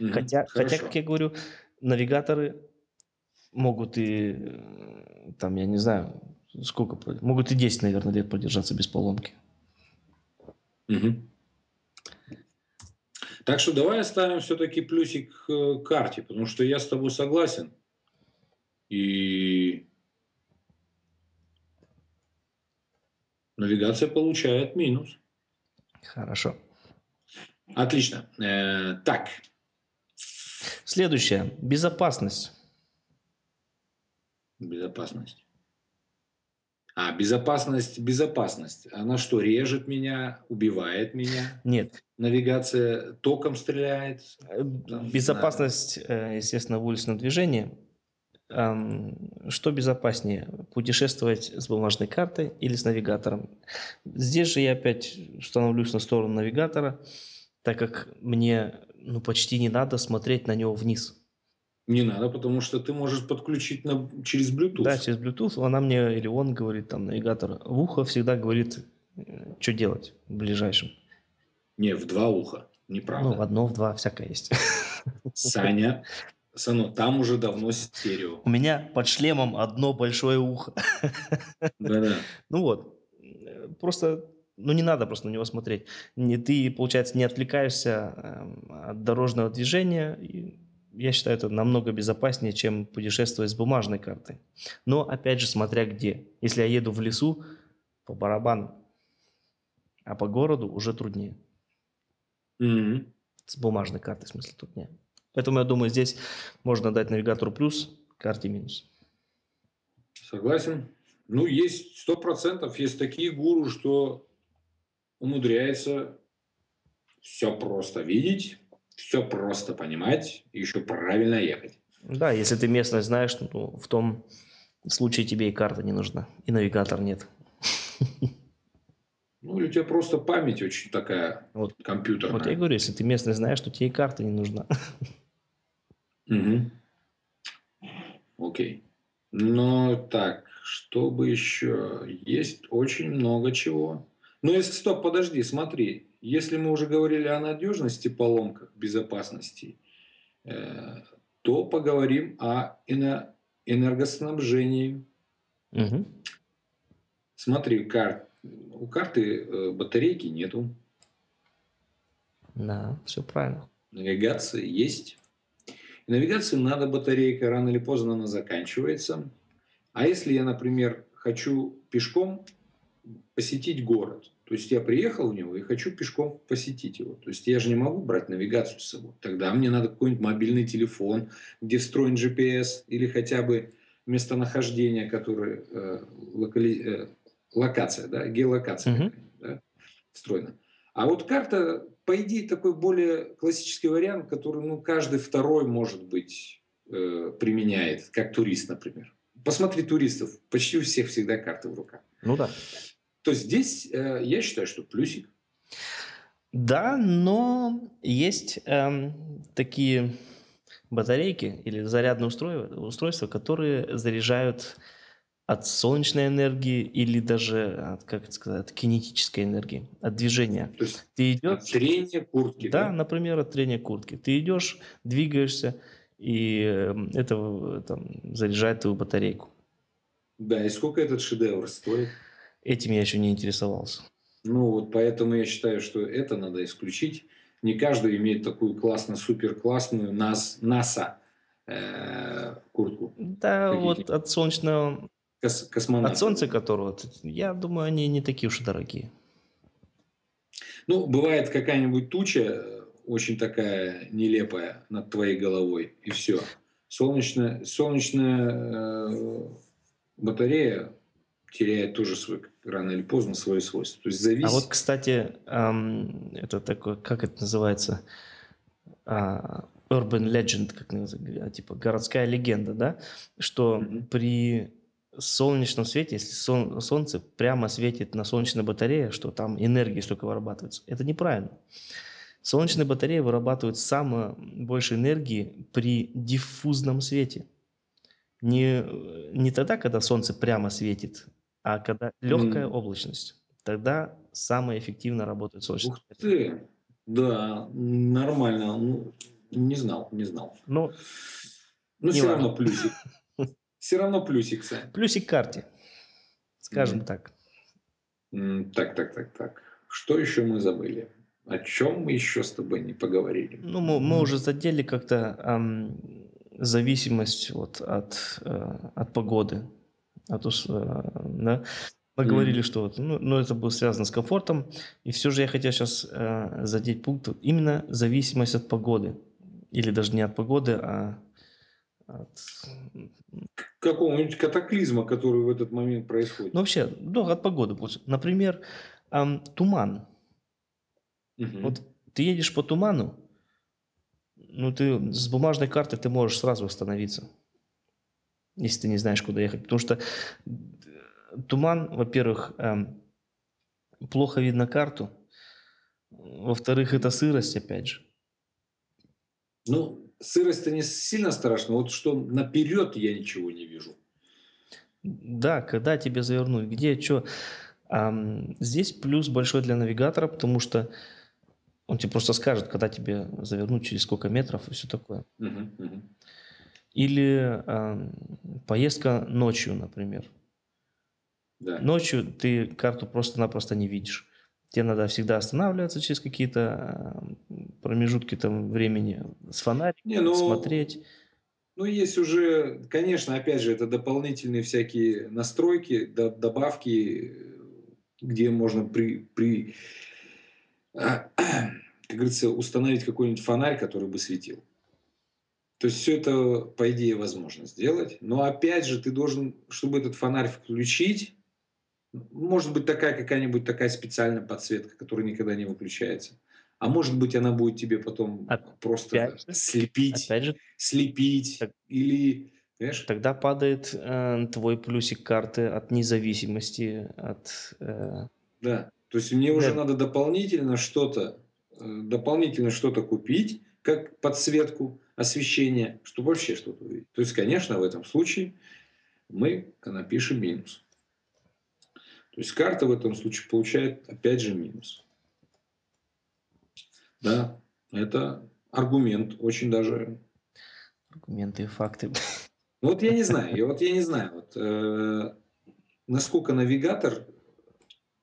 Mm-hmm. Хотя, хотя, как я говорю, навигаторы могут и, э, там, я не знаю, сколько, могут и 10, наверное, лет продержаться без поломки. Угу. Так что давай оставим все-таки плюсик к э, карте, потому что я с тобой согласен. И навигация получает минус. Хорошо. Отлично. Э, так. Следующее. Безопасность. Безопасность. А безопасность, безопасность. Она что, режет меня, убивает меня? Нет. Навигация током стреляет? Э, Там, безопасность, знаю. естественно, в уличном движении. Что безопаснее, путешествовать с бумажной картой или с навигатором? Здесь же я опять становлюсь на сторону навигатора, так как мне ну, почти не надо смотреть на него вниз. Не надо, потому что ты можешь подключить на, через Bluetooth. Да, через Bluetooth. Она мне, или он говорит, там, навигатор, в ухо всегда говорит, э, что делать в ближайшем. Не, в два уха. Неправда. Ну, в одно, в два, всякое есть. Саня, Сано, там уже давно стерео. У меня под шлемом одно большое ухо. Да-да. Ну вот. Просто, ну не надо просто на него смотреть. Не, ты, получается, не отвлекаешься эм, от дорожного движения. И я считаю, это намного безопаснее, чем путешествовать с бумажной картой. Но, опять же, смотря где. Если я еду в лесу, по барабану. А по городу уже труднее. Mm-hmm. С бумажной картой, в смысле, труднее. Поэтому я думаю, здесь можно дать навигатору плюс, карте минус. Согласен. Ну, есть сто процентов, есть такие гуру, что умудряется все просто видеть, все просто понимать и еще правильно ехать. Да, если ты местность знаешь, ну, в том случае тебе и карта не нужна, и навигатор нет. Ну, или у тебя просто память очень такая вот, компьютерная. Вот я говорю, если ты местность знаешь, то тебе и карта не нужна. Угу. Окей. Но так, чтобы еще? Есть очень много чего. Ну, если, стоп, подожди, смотри. Если мы уже говорили о надежности, поломках, безопасности, э, то поговорим о энергоснабжении. Угу. Смотри, кар... у карты э, батарейки нету. Да, все правильно. Навигация есть. И навигации надо батарейка, рано или поздно она заканчивается. А если я, например, хочу пешком посетить город, то есть я приехал в него и хочу пешком посетить его. То есть я же не могу брать навигацию с собой. Тогда мне надо какой-нибудь мобильный телефон, где встроен GPS или хотя бы местонахождение, которое э, локали... э, локация, да, геолокация uh-huh. да, встроена. А вот карта по идее, такой более классический вариант, который ну, каждый второй, может быть, э, применяет, как турист, например. Посмотри туристов, почти у всех всегда карты в руках. Ну да. То здесь э, я считаю, что плюсик. Да, но есть эм, такие батарейки или зарядные устройства, устройства, которые заряжают от солнечной энергии или даже от, как это сказать, от кинетической энергии, от движения. То есть ты идешь... От трения куртки. Да, да, например, от трения куртки. Ты идешь, двигаешься, и эм, это там, заряжает твою батарейку. Да, и сколько этот шедевр стоит? Этим я еще не интересовался. Ну вот поэтому я считаю, что это надо исключить. Не каждый имеет такую классную, супер классную НАС, НАСА э, куртку. Да, вот от солнечного кос космонавтов. От Солнца которого, я думаю, они не такие уж и дорогие. Ну, бывает какая-нибудь туча э, очень такая нелепая над твоей головой, и все. Солнечная, солнечная э, батарея теряет тоже свой, рано или поздно свои свойства. То есть зависит... А вот, кстати, это такое, как это называется? Uh, urban legend, как называется, типа городская легенда, да, что mm-hmm. при солнечном свете, если сон, солнце прямо светит на солнечной батарее, что там энергии столько вырабатывается, это неправильно. Солнечные батареи вырабатывают самое больше энергии при диффузном свете. Не, не тогда, когда солнце прямо светит, а когда легкая mm. облачность. Тогда самое эффективно работает солнечные Ух ты! Да, нормально. Ну, не знал, не знал. Ну, Но все важно. равно плюсик. [LAUGHS] Все равно плюсик, Сань. Плюсик карте, скажем mm. так. Так, так, так, так. Что еще мы забыли? О чем мы еще с тобой не поговорили? Ну, мы, мы уже задели как-то эм, зависимость вот от, э, от погоды. От, э, да? Мы mm. говорили, что вот, ну, ну, это было связано с комфортом. И все же я хотел сейчас э, задеть пункт именно зависимость от погоды. Или даже не от погоды, а от какого-нибудь катаклизма, который в этот момент происходит. Ну, вообще, ну, от погоды. Например, эм, туман. Угу. Вот ты едешь по туману, ну, ты с бумажной картой ты можешь сразу остановиться, если ты не знаешь, куда ехать. Потому что э, туман, во-первых, эм, плохо видно карту, во-вторых, это сырость, опять же. Ну, сырость-то не сильно страшно. Вот что наперед я ничего не вижу. Да, когда тебе завернуть, где, что. здесь плюс большой для навигатора, потому что он тебе просто скажет, когда тебе завернуть, через сколько метров и все такое. Угу, угу. Или э, поездка ночью, например. Да. Ночью ты карту просто-напросто не видишь. Тебе надо всегда останавливаться через какие-то промежутки там времени с фонариком, не, ну, смотреть. Ну, есть уже, конечно, опять же, это дополнительные всякие настройки, добавки, где можно при, при [CLEARS THROAT] как говорится, установить какой-нибудь фонарь, который бы светил. То есть все это, по идее, возможно сделать. Но опять же, ты должен, чтобы этот фонарь включить, может быть такая какая-нибудь такая специальная подсветка, которая никогда не выключается. А может быть, она будет тебе потом опять просто же, слепить, опять же, слепить так, или, понимаешь? Тогда падает э, твой плюсик карты от независимости, от... Э... Да, то есть мне да. уже надо дополнительно что-то, э, дополнительно что-то купить, как подсветку, освещение, чтобы вообще что-то увидеть. То есть, конечно, в этом случае мы напишем минус. То есть карта в этом случае получает опять же минус. Да, это аргумент, очень даже. Аргументы и факты. Ну, вот я не знаю, я вот я не знаю, вот, э, насколько навигатор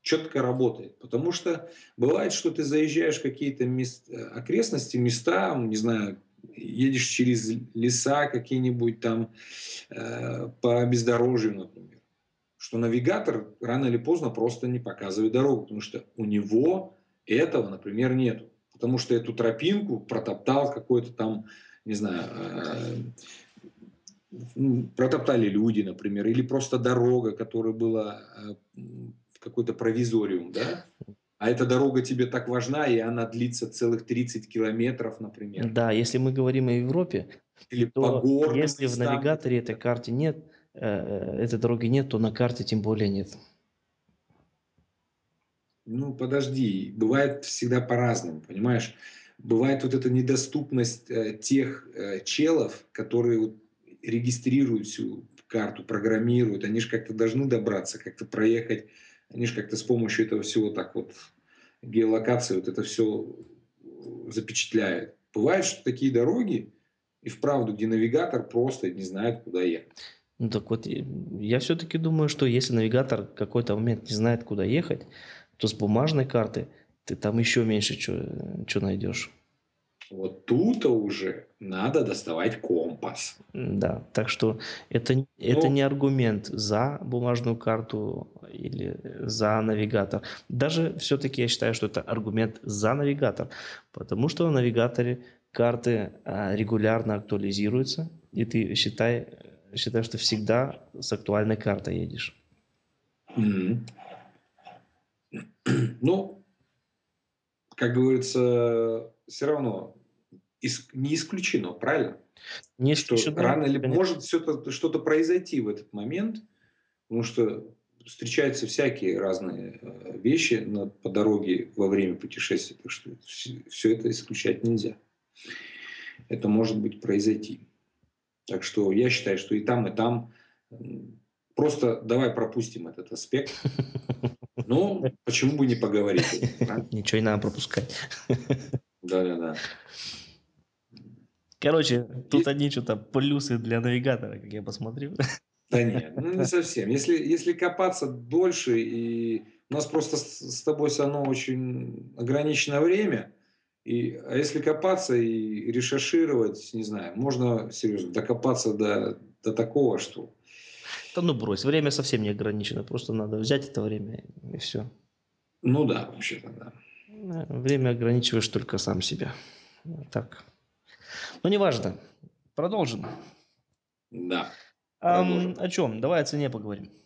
четко работает. Потому что бывает, что ты заезжаешь в какие-то мест, окрестности, места, не знаю, едешь через леса какие-нибудь там э, по бездорожью, например что навигатор рано или поздно просто не показывает дорогу, потому что у него этого, например, нет. Потому что эту тропинку протоптал какой-то там, не знаю, э, протоптали люди, например, или просто дорога, которая была э, какой-то провизориум, да? А эта дорога тебе так важна, и она длится целых 30 километров, например. Да, если мы говорим о Европе, Или то по если местам, в навигаторе этой карте нет, Э, э, этой дороги нет, то на карте тем более нет. Ну, подожди, бывает всегда по-разному, понимаешь? Бывает вот эта недоступность э, тех э, челов, которые вот регистрируют всю карту, программируют, они же как-то должны добраться, как-то проехать, они же как-то с помощью этого всего так вот геолокации вот это все запечатляют. Бывает, что такие дороги, и вправду, где навигатор просто не знает, куда ехать. Ну так вот, я все-таки думаю, что если навигатор в какой-то момент не знает, куда ехать, то с бумажной карты ты там еще меньше что найдешь. Вот тут уже надо доставать компас. Да, так что это, Но... это ну не аргумент за бумажную карту или за навигатор. Даже все-таки я считаю, что это аргумент за навигатор, потому что в навигаторе карты а, регулярно актуализируются, и ты считай, считаю, что всегда с актуальной картой едешь. Mm-hmm. Ну, как говорится, все равно не исключено, правильно? Не исключено. Что рано или может что-то, что-то произойти в этот момент, потому что встречаются всякие разные э, вещи на, по дороге во время путешествия, так что все, все это исключать нельзя. Это может быть произойти. Так что я считаю, что и там, и там просто давай пропустим этот аспект. [LAUGHS] Ну, почему бы не поговорить? Ничего не надо пропускать. Да-да-да. Короче, тут одни что-то плюсы для навигатора, как я посмотрел. Да нет, ну не совсем. Если, если копаться дольше, и у нас просто с, с тобой все равно очень ограниченное время, и, а если копаться и решашировать, не знаю, можно, серьезно, докопаться до, до такого, что... Да ну брось, время совсем не ограничено, просто надо взять это время и все. Ну да, вообще-то да. Время ограничиваешь только сам себя. Так. Ну, неважно. Продолжим. Да. Ам, о чем? Давай о цене поговорим. [LAUGHS]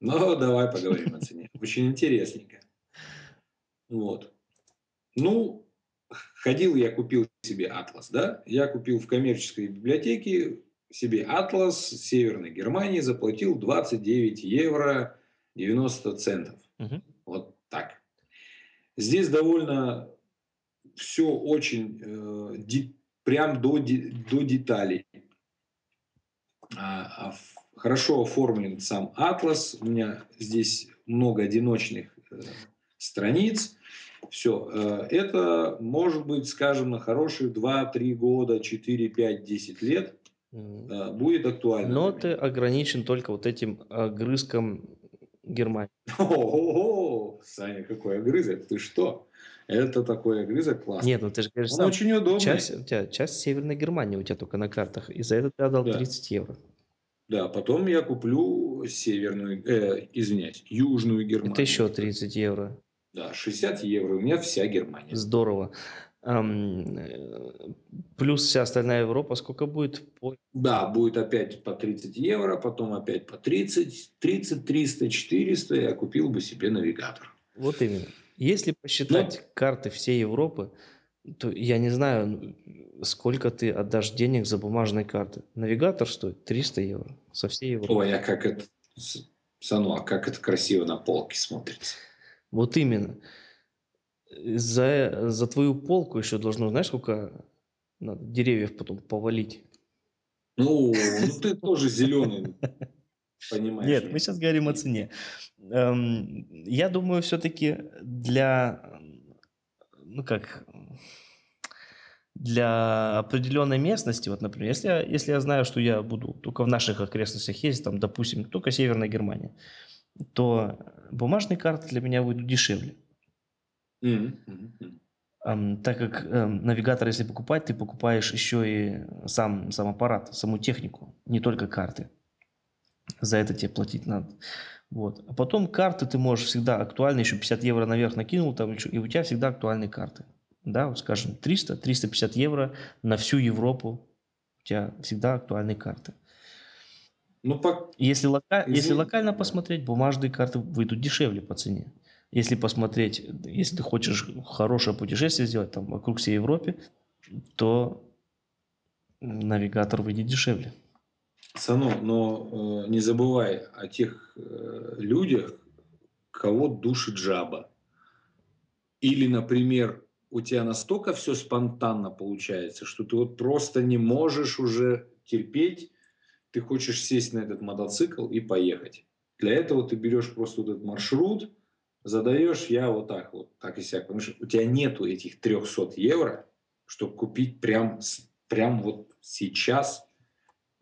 Ну, давай поговорим о цене. Очень интересненько. Вот. Ну, ходил я, купил себе атлас, да? Я купил в коммерческой библиотеке себе атлас Северной Германии, заплатил 29 евро 90 центов. Угу. Вот так. Здесь довольно все очень э, прям до, до деталей. А, а, хорошо оформлен сам атлас. У меня здесь много одиночных э, страниц. Все. Э, это может быть, скажем, на хорошие 2-3 года, 4, 5, 10 лет э, будет актуально. Но ты ограничен только вот этим огрызком Германии. О, Саня, какой огрызок? Ты что? Это такой огрызок классный. Нет, ну ты же говоришь, Он сам, очень удобный. Часть, у тебя часть Северной Германии у тебя только на картах, и за это ты отдал да. 30 евро. Да, потом я куплю северную, э, извиняюсь, южную Германию. Это еще 30 евро. Да, 60 евро, у меня вся Германия. Здорово. Um, плюс вся остальная Европа сколько будет? Да, будет опять по 30 евро, потом опять по 30, 30, 300, 400, я купил бы себе навигатор. Вот именно. Если посчитать Но... карты всей Европы, то я не знаю, сколько ты отдашь денег за бумажные карты. Навигатор стоит 300 евро со всей Европы. Ой, а как это, Сану, а как это красиво на полке смотрится. Вот именно. За, за твою полку еще должно, знаешь, сколько надо деревьев потом повалить. Ну, ну ты тоже зеленый, [LAUGHS] понимаешь. Нет, мы сейчас говорим о цене. Эм, я думаю, все-таки для, ну как, для определенной местности, вот, например, если я, если я знаю, что я буду только в наших окрестностях ездить, там, допустим, только Северная Германия, то бумажные карты для меня выйдут дешевле. Mm-hmm. Um, так как um, навигатор, если покупать, ты покупаешь еще и сам, сам аппарат, саму технику, не только карты. За это тебе платить надо. Вот. А потом карты ты можешь всегда актуальны, еще 50 евро наверх накинул, там, и у тебя всегда актуальные карты. Да, вот скажем, 300-350 евро на всю Европу у тебя всегда актуальные карты. Ну, по... если, лока... если локально посмотреть, бумажные карты выйдут дешевле по цене. Если посмотреть, если ты хочешь хорошее путешествие сделать там вокруг всей Европы, то навигатор выйдет дешевле. Сано, но э, не забывай о тех э, людях, кого душит жаба. Или, например, у тебя настолько все спонтанно получается, что ты вот просто не можешь уже терпеть ты хочешь сесть на этот мотоцикл и поехать. Для этого ты берешь просто вот этот маршрут, задаешь я вот так вот, так и сяк. Потому что у тебя нету этих 300 евро, чтобы купить прям, прям вот сейчас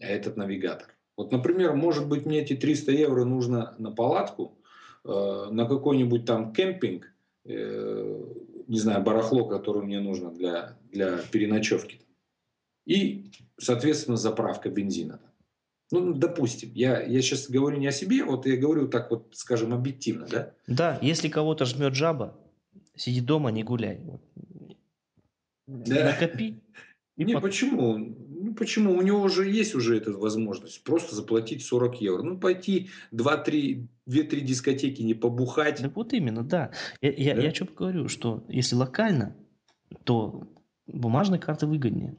этот навигатор. Вот, например, может быть, мне эти 300 евро нужно на палатку, э, на какой-нибудь там кемпинг, э, не знаю, барахло, которое мне нужно для, для переночевки. И, соответственно, заправка бензина. Ну, допустим, я, я сейчас говорю не о себе, вот я говорю так вот, скажем, объективно, да? Да, если кого-то жмет жаба, сиди дома, не гуляй. Да. Накопи. Не, потом... почему? Ну, почему? У него уже есть уже эта возможность просто заплатить 40 евро. Ну, пойти 2-3, 2-3 дискотеки не побухать. Да вот именно, да. Я, я, да? я что говорю, что если локально, то бумажные карты выгоднее.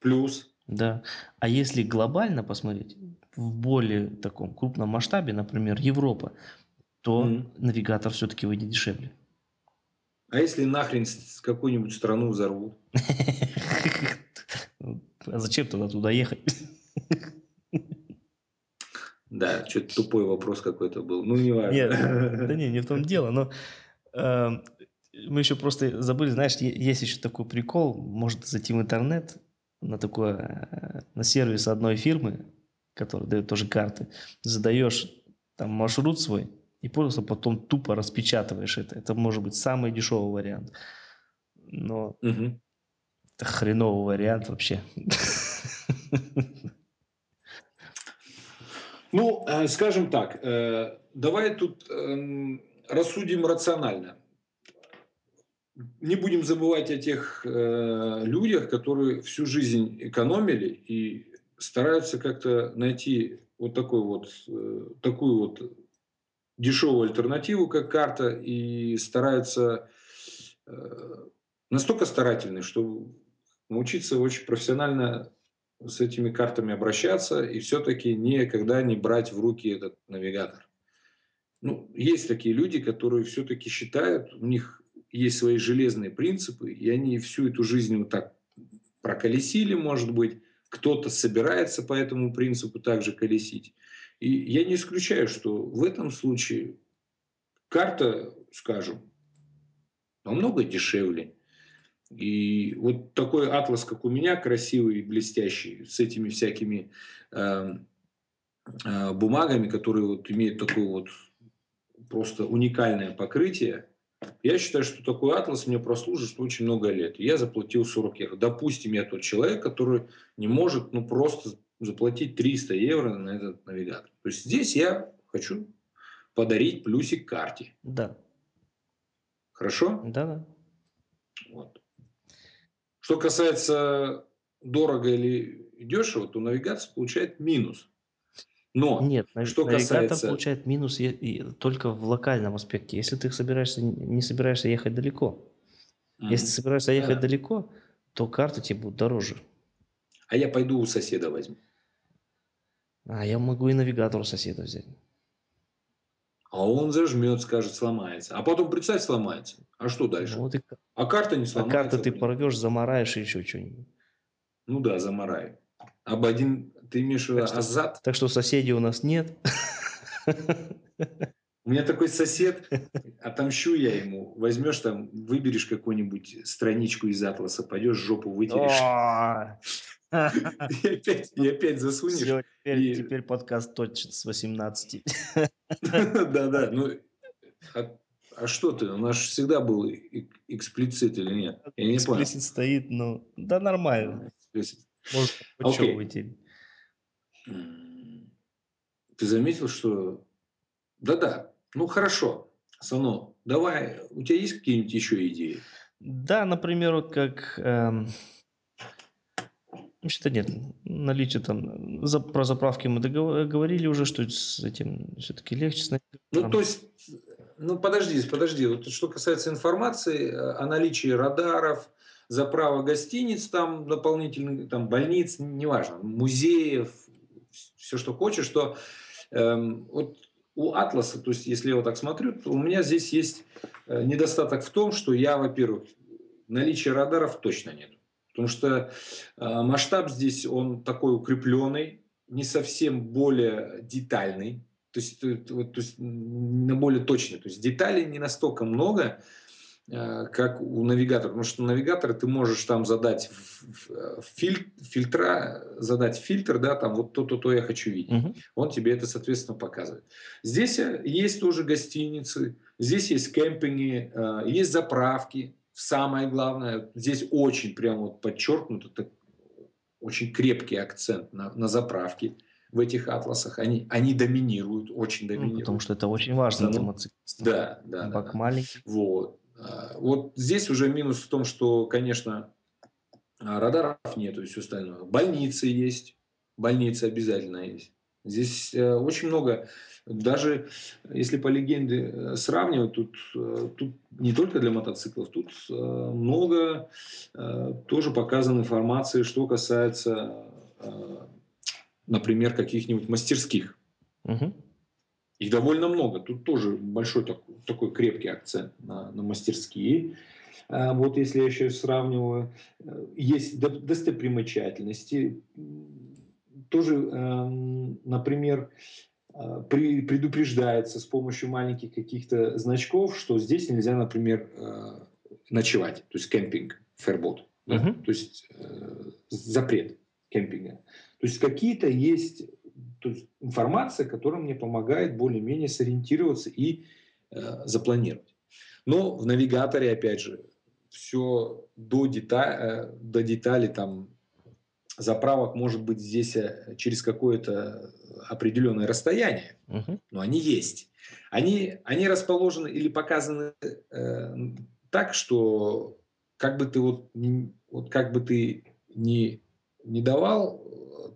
Плюс. Да. А если глобально посмотреть, в более таком крупном масштабе, например, Европа, то mm. навигатор все-таки выйдет дешевле. А если нахрен с какую-нибудь страну взорвут? [LAUGHS] А зачем тогда туда ехать? Да, что-то тупой вопрос какой-то был. Ну, не важно. Нет, [LAUGHS] да не, не в том дело. Но э, мы еще просто забыли, знаешь, есть еще такой прикол, может зайти в интернет, на такое, э, на сервис одной фирмы, который дает тоже карты, задаешь там маршрут свой и просто потом тупо распечатываешь это. Это может быть самый дешевый вариант. Но угу. Это хреновый вариант вообще. Ну, э, скажем так, э, давай тут эм, рассудим рационально не будем забывать о тех э, людях, которые всю жизнь экономили и стараются как-то найти вот такой вот такую вот дешевую альтернативу, как карта, и стараются настолько старательны, что научиться очень профессионально с этими картами обращаться и все-таки никогда не брать в руки этот навигатор. Ну, есть такие люди, которые все-таки считают, у них есть свои железные принципы, и они всю эту жизнь вот так проколесили, может быть, кто-то собирается по этому принципу также колесить. И я не исключаю, что в этом случае карта, скажем, намного дешевле. И вот такой атлас, как у меня, красивый, блестящий, с этими всякими э, э, бумагами, которые вот имеют такое вот просто уникальное покрытие, я считаю, что такой атлас мне прослужит очень много лет. Я заплатил 40 евро. Допустим, я тот человек, который не может ну, просто заплатить 300 евро на этот навигатор. То есть здесь я хочу подарить плюсик карте. Да. Хорошо? Да, да. Вот. Что касается дорого или дешево, то навигация получает минус. Но Нет, что навигатор касается... получает минус и, и, только в локальном аспекте. Если ты собираешься, не собираешься ехать далеко. Mm-hmm. Если ты собираешься ехать да. далеко, то карты тебе будут дороже. А я пойду у соседа возьму. А я могу и навигатор у соседа взять. А он зажмет, скажет, сломается. А потом, представь, сломается. А что дальше? Ну, вот и... А карта не сломается. А карта ты порвешь, замараешь и еще что-нибудь. Ну да, замараю. Об один, ты имеешь в виду азат? Так что соседей у нас нет. У меня такой сосед, [LAUGHS] отомщу я ему. Возьмешь там, выберешь какую-нибудь страничку из атласа, пойдешь жопу вытерешь. [LAUGHS] И опять, и опять засунешь. Все, теперь, и... теперь подкаст точно с 18. [LAUGHS] Да-да, [LAUGHS] ну, а, а что ты? У нас всегда был эксплицит или нет? Я не понял. Эксплицит стоит, ну, да нормально. Может, почевывайте. Ты заметил, что... Да-да, ну хорошо, Сано, давай, у тебя есть какие-нибудь еще идеи? Да, например, вот как эм, Вообще-то нет. Наличие там за, про заправки мы договорили уже, что с этим все-таки легче. Ну, то есть, ну подожди, подожди. Вот что касается информации о наличии радаров, заправок гостиниц, там дополнительных, там больниц, неважно, музеев, все, что хочешь, что эм, вот у Атласа, то есть если я вот так смотрю, то у меня здесь есть э, недостаток в том, что я, во-первых, наличия радаров точно нет. Потому что э, масштаб здесь, он такой укрепленный, не совсем более детальный, то есть, то, то есть на более точный. То есть деталей не настолько много, э, как у навигатора. Потому что навигатор ты можешь там задать фильтр, фильтра, задать фильтр, да, там вот то-то, то я хочу видеть. Угу. Он тебе это, соответственно, показывает. Здесь э, есть тоже гостиницы, здесь есть кемпинги, э, есть заправки, самое главное, здесь очень прямо вот подчеркнуто, так, очень крепкий акцент на, на заправке в этих атласах. Они, они доминируют, очень доминируют. Ну, потому что это очень важно для мотоциклистов. Да, да. Бак да, маленький. Вот. А, вот здесь уже минус в том, что, конечно, радаров нету и все остальное. Больницы есть. Больницы обязательно есть. Здесь э, очень много даже если по легенде э, сравнивать, тут, э, тут не только для мотоциклов, тут много тоже показано информации, что касается, например, каких-нибудь мастерских. Угу. Их довольно много. Тут тоже большой такой, такой крепкий акцент на, на мастерские. Вот если я еще сравниваю, есть достопримечательности. Тоже, эм, например, а, предупреждается с помощью маленьких каких-то значков, что здесь нельзя, например, а, ночевать, то есть кемпинг, фербот, да? uh-huh. то есть э, запрет кемпинга. То есть какие-то есть то есть информация, которая мне помогает более-менее сориентироваться и э, запланировать. Но в навигаторе, опять же, все до, деталь, э, до деталей там заправок может быть здесь э, через какое-то определенное расстояние, угу. но они есть. Они, они расположены или показаны э, так, что как бы ты вот, не, вот как бы ты не, не давал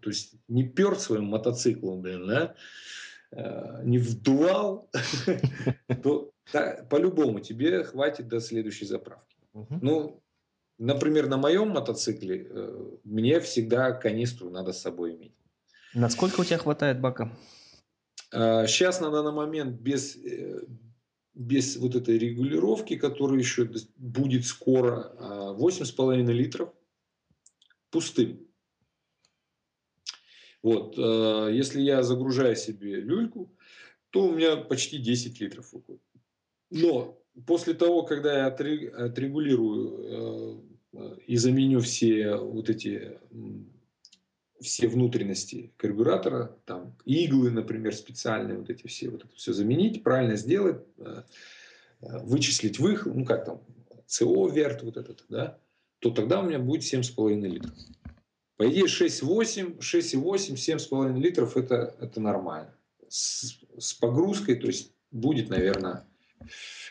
то есть не пер своим мотоциклом, блин, да, э, не вдувал, [LAUGHS] то по-любому тебе хватит до следующей заправки. Ну, например, на моем мотоцикле э, мне всегда канистру надо с собой иметь. Насколько у тебя хватает бака? Сейчас на данный момент без, э, без вот этой регулировки, которая еще будет скоро, 8,5 литров пустым. Вот, э, если я загружаю себе люльку, то у меня почти 10 литров выходит. Но после того, когда я отрегулирую э, и заменю все вот эти все внутренности карбюратора, там иглы, например, специальные, вот эти все, вот это все заменить, правильно сделать, э, вычислить выхлоп, ну как там, СО верт вот этот, да, то тогда у меня будет 7,5 литров. По идее 6,8, 6,8, 7,5 литров это, это нормально. С, с погрузкой, то есть будет, наверное,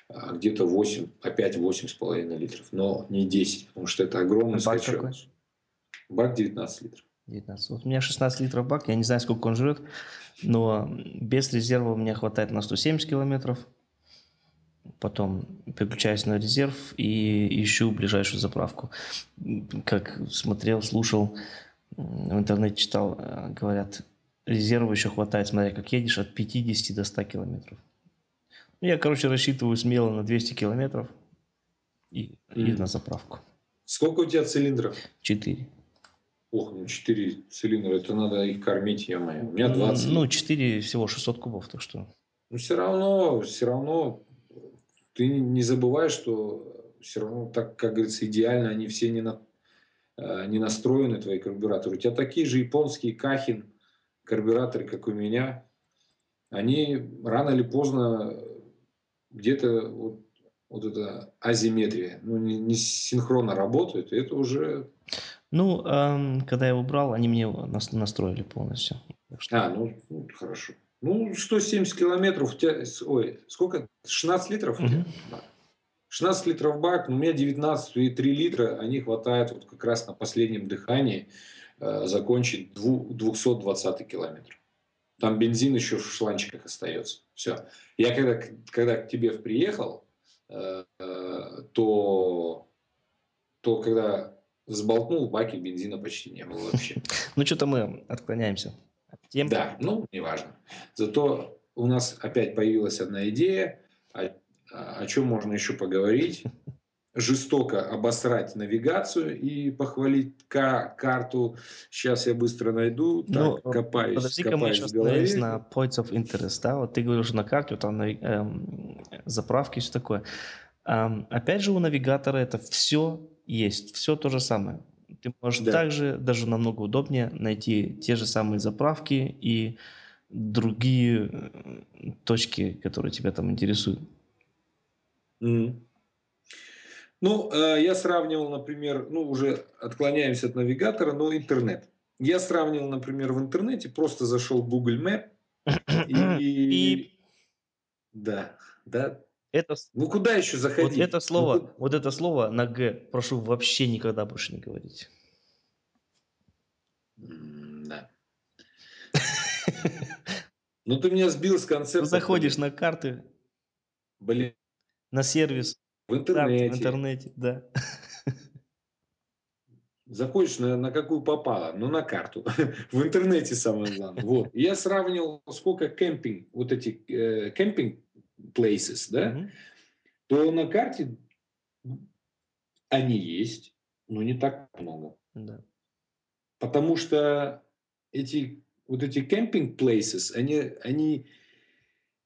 где-то 8, опять 8,5 литров, но не 10, потому что это огромный бак скачок. Какой? Бак 19 литров. 19. Вот у меня 16 литров бак, я не знаю, сколько он жрет, но без резерва у меня хватает на 170 километров потом переключаюсь на резерв и ищу ближайшую заправку. Как смотрел, слушал, в интернете читал, э, говорят, резерва еще хватает, смотря как едешь, от 50 до 100 километров. Ну, я, короче, рассчитываю смело на 200 километров и, mm. и на заправку. Сколько у тебя цилиндров? Четыре. Ох, ну 4 цилиндра, это надо их кормить, я моя. У меня 20. Ну, 4 всего 600 кубов, так что... Ну, все равно, все равно ты не забывай, что все равно, так, как говорится, идеально они все не, на, э, не настроены, твои карбюраторы. У тебя такие же японские Кахин карбюраторы, как у меня, они рано или поздно где-то вот, вот эта азиметрия, ну, не, не синхронно работают, это уже... Ну, эм, когда я убрал, они мне настроили полностью. Что... А, ну, ну, хорошо. Ну, 170 километров, у тебя, ой, сколько? 16 литров? Угу. 16 литров бак, но у меня 19 и 3 литра, они хватает вот как раз на последнем дыхании э, закончить 220 километр. Там бензин еще в шланчиках остается. Все. Я когда, когда к тебе приехал, э, то, то когда взболтнул, в баке бензина почти не было вообще. [LAUGHS] Ну, что-то мы отклоняемся тем... Да, ну, неважно. Зато у нас опять появилась одна идея, о, о чем можно еще поговорить. [LAUGHS] Жестоко обосрать навигацию и похвалить карту. Сейчас я быстро найду. Так, ну, копаюсь, подожди-ка мы сейчас на points of interest. Да? Вот ты говоришь на карте, там эм, заправки и все такое. Эм, опять же, у навигатора это все есть. Все то же самое. Ты можешь да. также, даже намного удобнее, найти те же самые заправки и другие э, точки, которые тебя там интересуют. Mm. Ну, э, я сравнивал, например, ну, уже отклоняемся от навигатора, но интернет. Я сравнивал, например, в интернете, просто зашел в Google Map [CLEARS THROAT] и... и... Да, да, это, ну куда еще заходить? Вот это слово, ну, вот это слово на Г прошу вообще никогда больше не говорить. Да. [LAUGHS] Ну ты меня сбил с концепта. Заходишь на карты. Блин. На сервис. В интернете. в интернете, да. Заходишь на, на какую попало, ну на карту. [LAUGHS] в интернете самое главное. Вот. Я сравнивал, сколько кемпинг, вот эти э, кемпинг places, да, mm-hmm. то на карте они есть, но не так много. Да. Потому что эти вот эти кемпинг places, они, они,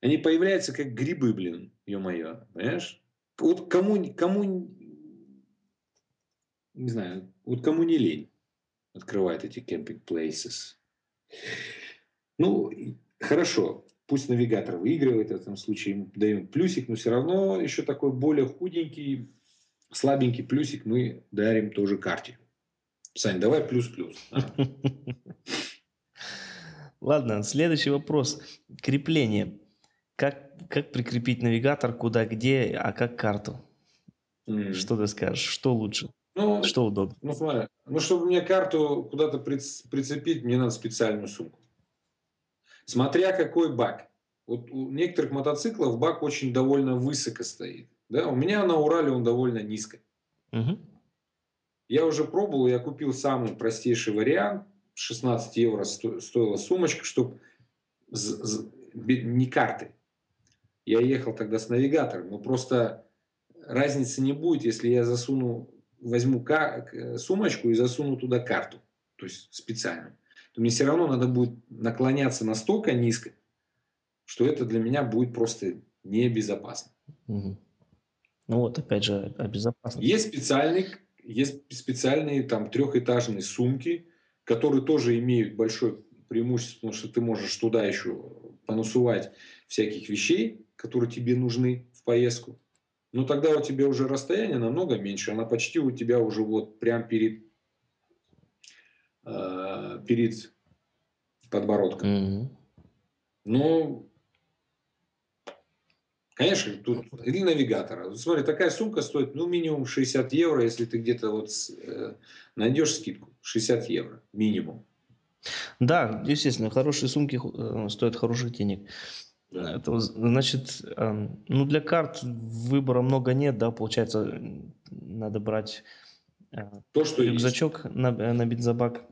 они появляются как грибы, блин, ё-моё, понимаешь? Вот кому, кому, не знаю, вот кому не лень открывает эти кемпинг places. Ну, хорошо, Пусть навигатор выигрывает, в этом случае ему даем плюсик, но все равно еще такой более худенький, слабенький плюсик мы дарим тоже карте. Сань, давай плюс-плюс. [LAUGHS] Ладно, следующий вопрос. Крепление. Как, как прикрепить навигатор, куда, где, а как карту? Mm. Что ты скажешь? Что лучше? Ну, что удобно? Ну, смотри, ну, чтобы мне карту куда-то прицепить, мне надо специальную сумку. Смотря какой бак. Вот у некоторых мотоциклов бак очень довольно высоко стоит. Да? У меня на Урале он довольно низко. Угу. Я уже пробовал, я купил самый простейший вариант. 16 евро стоила сумочка, чтобы не карты. Я ехал тогда с навигатором, но просто разницы не будет, если я засуну, возьму сумочку и засуну туда карту, то есть специально. То мне все равно надо будет наклоняться настолько низко, что это для меня будет просто небезопасно. Угу. Ну вот, опять же, о безопасности. Есть специальный, есть специальные там трехэтажные сумки, которые тоже имеют большое преимущество, потому что ты можешь туда еще понасувать всяких вещей, которые тебе нужны в поездку. Но тогда у тебя уже расстояние намного меньше, она почти у тебя уже вот прям перед, э, перед подбородком. Mm-hmm. Ну, Конечно, тут или навигатора. Смотри, такая сумка стоит ну минимум 60 евро, если ты где-то вот э, найдешь скидку. 60 евро минимум. Да, естественно, хорошие сумки э, стоят хороших денег. Это, значит, э, ну для карт выбора много нет, да, получается, надо брать э, То, что рюкзачок есть. на, на бензобак.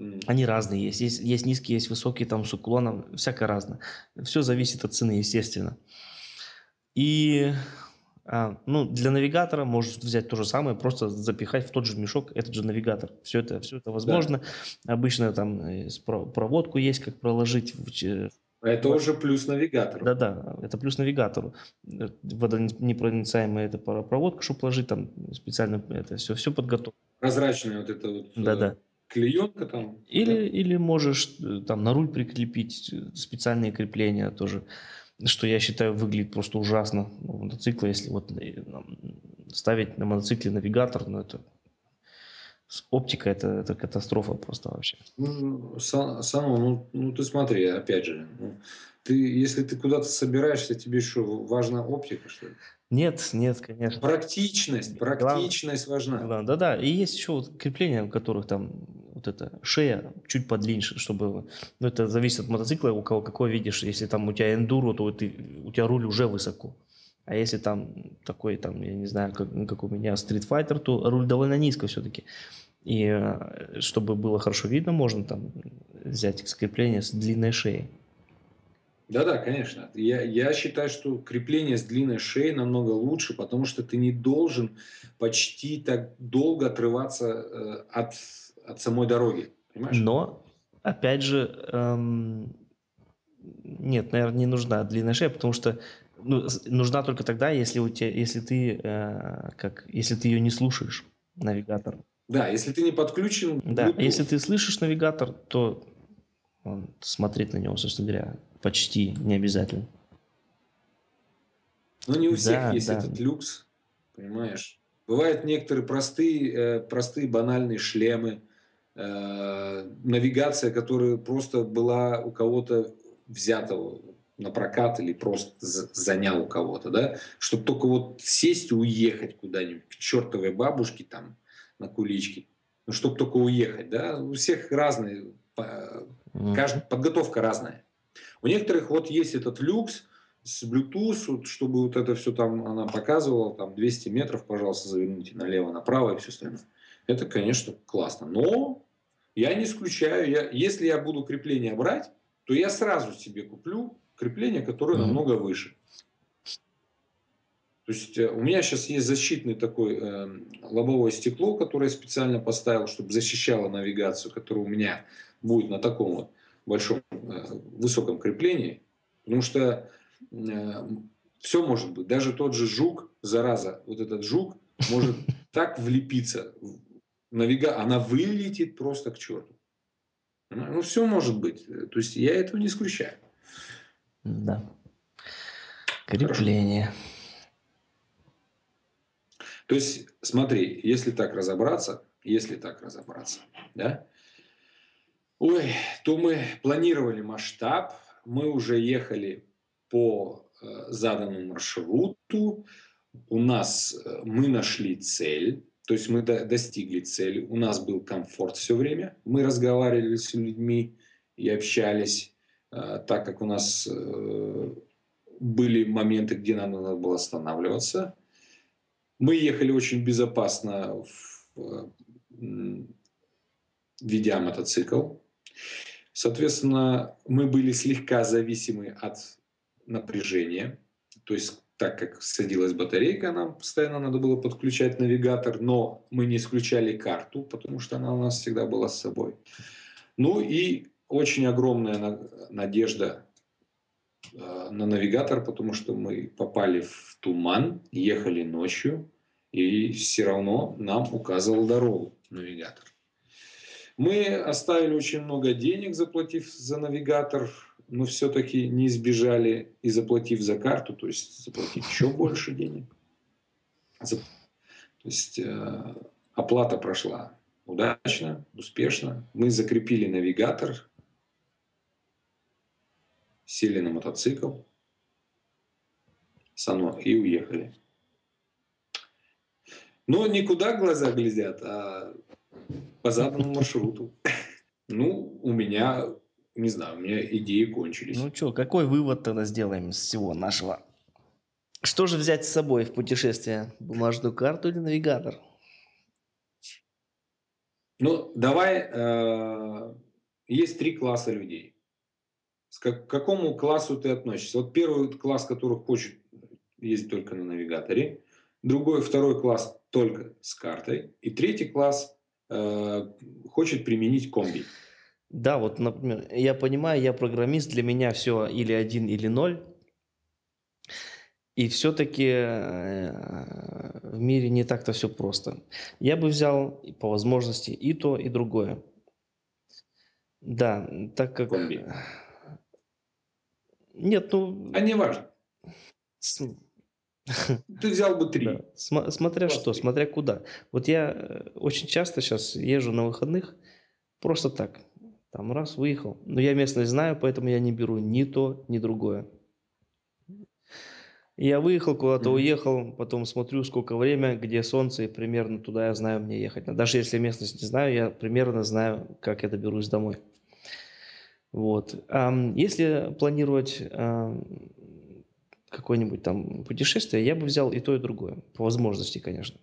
Mm. Они разные есть. есть. Есть низкие, есть высокие, там с уклоном, всякое разное. Все зависит от цены, естественно. И а, ну, для навигатора можешь взять то же самое, просто запихать в тот же мешок этот же навигатор. Все это, все это возможно. Да. Обычно там э, проводку есть, как проложить. В, это вот. уже плюс навигатору. Да-да, это плюс навигатору. Э, водонепроницаемая это проводка, чтобы положить там специально это все, все подготовлено. Прозрачная вот эта вот да-да. Э, клеенка там. Или, да? или можешь там на руль прикрепить специальные крепления тоже что я считаю выглядит просто ужасно. Ну, мотоцикл, если вот э, ставить на мотоцикле навигатор, ну это оптика это, это катастрофа просто вообще. Ну, Сан, ну, ну ты смотри, опять же, ну, ты, если ты куда-то собираешься, тебе еще важна оптика, что ли? Нет, нет, конечно. Практичность, практичность важна. Главное, да-да, и есть еще вот крепления, у которых там вот эта шея чуть подлиннее, чтобы, ну это зависит от мотоцикла, у кого какой видишь, если там у тебя эндуро, то ты, у тебя руль уже высоко. А если там такой, там, я не знаю, как, как у меня Street Fighter, то руль довольно низко все-таки. И э, чтобы было хорошо видно, можно там взять скрепление с длинной шеей. Да-да, конечно. Я, я считаю, что крепление с длинной шеей намного лучше, потому что ты не должен почти так долго отрываться э, от, от самой дороги. Понимаешь? Но, опять же, эм, нет, наверное, не нужна длинная шея, потому что ну, нужна только тогда, если у тебя, если ты, э, как, если ты ее не слушаешь, навигатор. Да, если ты не подключен. Да, если ты слышишь навигатор, то смотреть на него, собственно говоря, почти не обязательно. Но не у всех да, есть да. этот люкс, понимаешь? Бывают некоторые простые, э, простые банальные шлемы, э, навигация, которая просто была у кого-то взятого на прокат или просто занял у кого-то, да, чтобы только вот сесть и уехать куда-нибудь к чертовой бабушке там на куличке, ну, чтобы только уехать, да, у всех разные, каждая подготовка разная. У некоторых вот есть этот люкс с Bluetooth, чтобы вот это все там она показывала, там 200 метров, пожалуйста, заверните налево, направо и все остальное. Это, конечно, классно. Но я не исключаю, я, если я буду крепление брать, то я сразу себе куплю крепление, которое mm-hmm. намного выше. То есть э, у меня сейчас есть защитный такой э, лобовое стекло, которое я специально поставил, чтобы защищало навигацию, которое у меня будет на таком вот большом э, высоком креплении, потому что э, все может быть. Даже тот же жук, зараза, вот этот жук может [LAUGHS] так влепиться, навига, она вылетит просто к черту. Ну, все может быть. То есть я этого не исключаю. Да. Крепление. Хорошо. То есть, смотри, если так разобраться, если так разобраться, да, ой, то мы планировали масштаб, мы уже ехали по э, заданному маршруту, у нас э, мы нашли цель, То есть мы до, достигли цели. У нас был комфорт все время. Мы разговаривали с людьми и общались, э, так как у нас э, были моменты, где нам надо было останавливаться. Мы ехали очень безопасно, в, ведя мотоцикл. Соответственно, мы были слегка зависимы от напряжения. То есть, так как садилась батарейка, нам постоянно надо было подключать навигатор, но мы не исключали карту, потому что она у нас всегда была с собой. Ну и очень огромная надежда Э, на навигатор, потому что мы попали в туман, ехали ночью, и все равно нам указывал дорогу навигатор. Мы оставили очень много денег, заплатив за навигатор, но все-таки не избежали и заплатив за карту, то есть заплатив еще больше денег. То есть э, оплата прошла удачно, успешно. Мы закрепили навигатор, сели на мотоцикл, сано и уехали. Но никуда глаза глядят, а по заданному маршруту. Ну, у меня, не знаю, у меня идеи кончились. Ну что, какой вывод тогда сделаем из всего нашего? Что же взять с собой в путешествие? Бумажную карту или навигатор? Ну, давай, э, есть три класса людей к какому классу ты относишься. Вот первый класс, который хочет ездить только на навигаторе, другой, второй класс только с картой, и третий класс э, хочет применить комби. Да, вот, например, я понимаю, я программист, для меня все или один, или ноль. И все-таки э, в мире не так-то все просто. Я бы взял по возможности и то, и другое. Да, так как... Комби. Нет, ну... А не важно. [LAUGHS] Ты взял бы три. Да. См- смотря Класс что, три. смотря куда. Вот я э, очень часто сейчас езжу на выходных просто так. Там раз выехал. Но я местность знаю, поэтому я не беру ни то, ни другое. Я выехал куда-то, mm-hmm. уехал, потом смотрю, сколько время, где солнце, и примерно туда я знаю мне ехать. Даже если местность не знаю, я примерно знаю, как я доберусь домой. Вот. Если планировать какое-нибудь там путешествие, я бы взял и то, и другое. По возможности, конечно.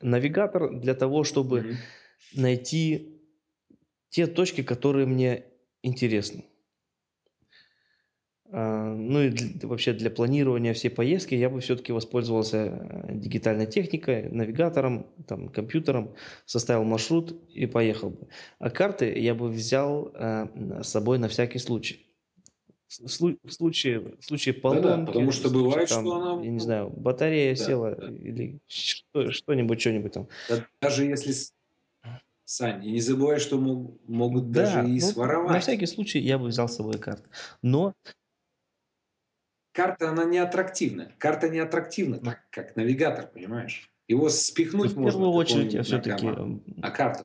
Навигатор для того, чтобы mm-hmm. найти те точки, которые мне интересны. А, ну и для, вообще для планирования всей поездки я бы все-таки воспользовался э, дигитальной техникой, навигатором, там, компьютером, составил маршрут и поехал бы. А карты я бы взял э, с собой на всякий случай. В, случае, в случае поломки, да, да, потому что случае, бывает, там, что она... Я не знаю, батарея да, села да. или что, что-нибудь, что-нибудь там. Даже если Сань, и не забывай, что могут да, даже и ну, своровать. На всякий случай я бы взял с собой карты. Но карта, она не аттрактивна. Карта не аттрактивна, так как навигатор, понимаешь? Его спихнуть в можно. В первую очередь я все-таки а карта?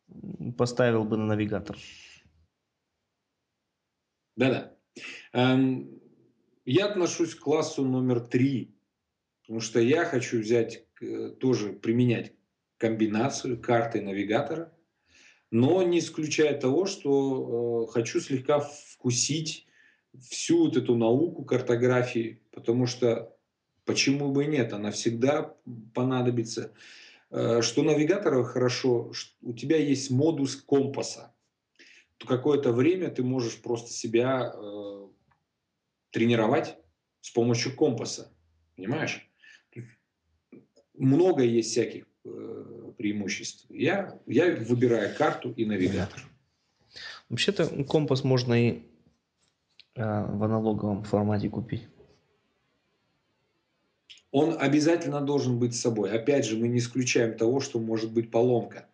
поставил бы на навигатор. Да-да. Эм, я отношусь к классу номер три, потому что я хочу взять, э, тоже применять комбинацию карты и навигатора, но не исключая того, что э, хочу слегка вкусить всю вот эту науку картографии, потому что почему бы и нет, она всегда понадобится. Э, что навигатора хорошо, у тебя есть модус компаса. То какое-то время ты можешь просто себя э, тренировать с помощью компаса. Понимаешь? Много есть всяких э, преимуществ. Я, я выбираю карту и навигатор. Вообще-то компас можно и в аналоговом формате купить? Он обязательно должен быть с собой. Опять же, мы не исключаем того, что может быть поломка.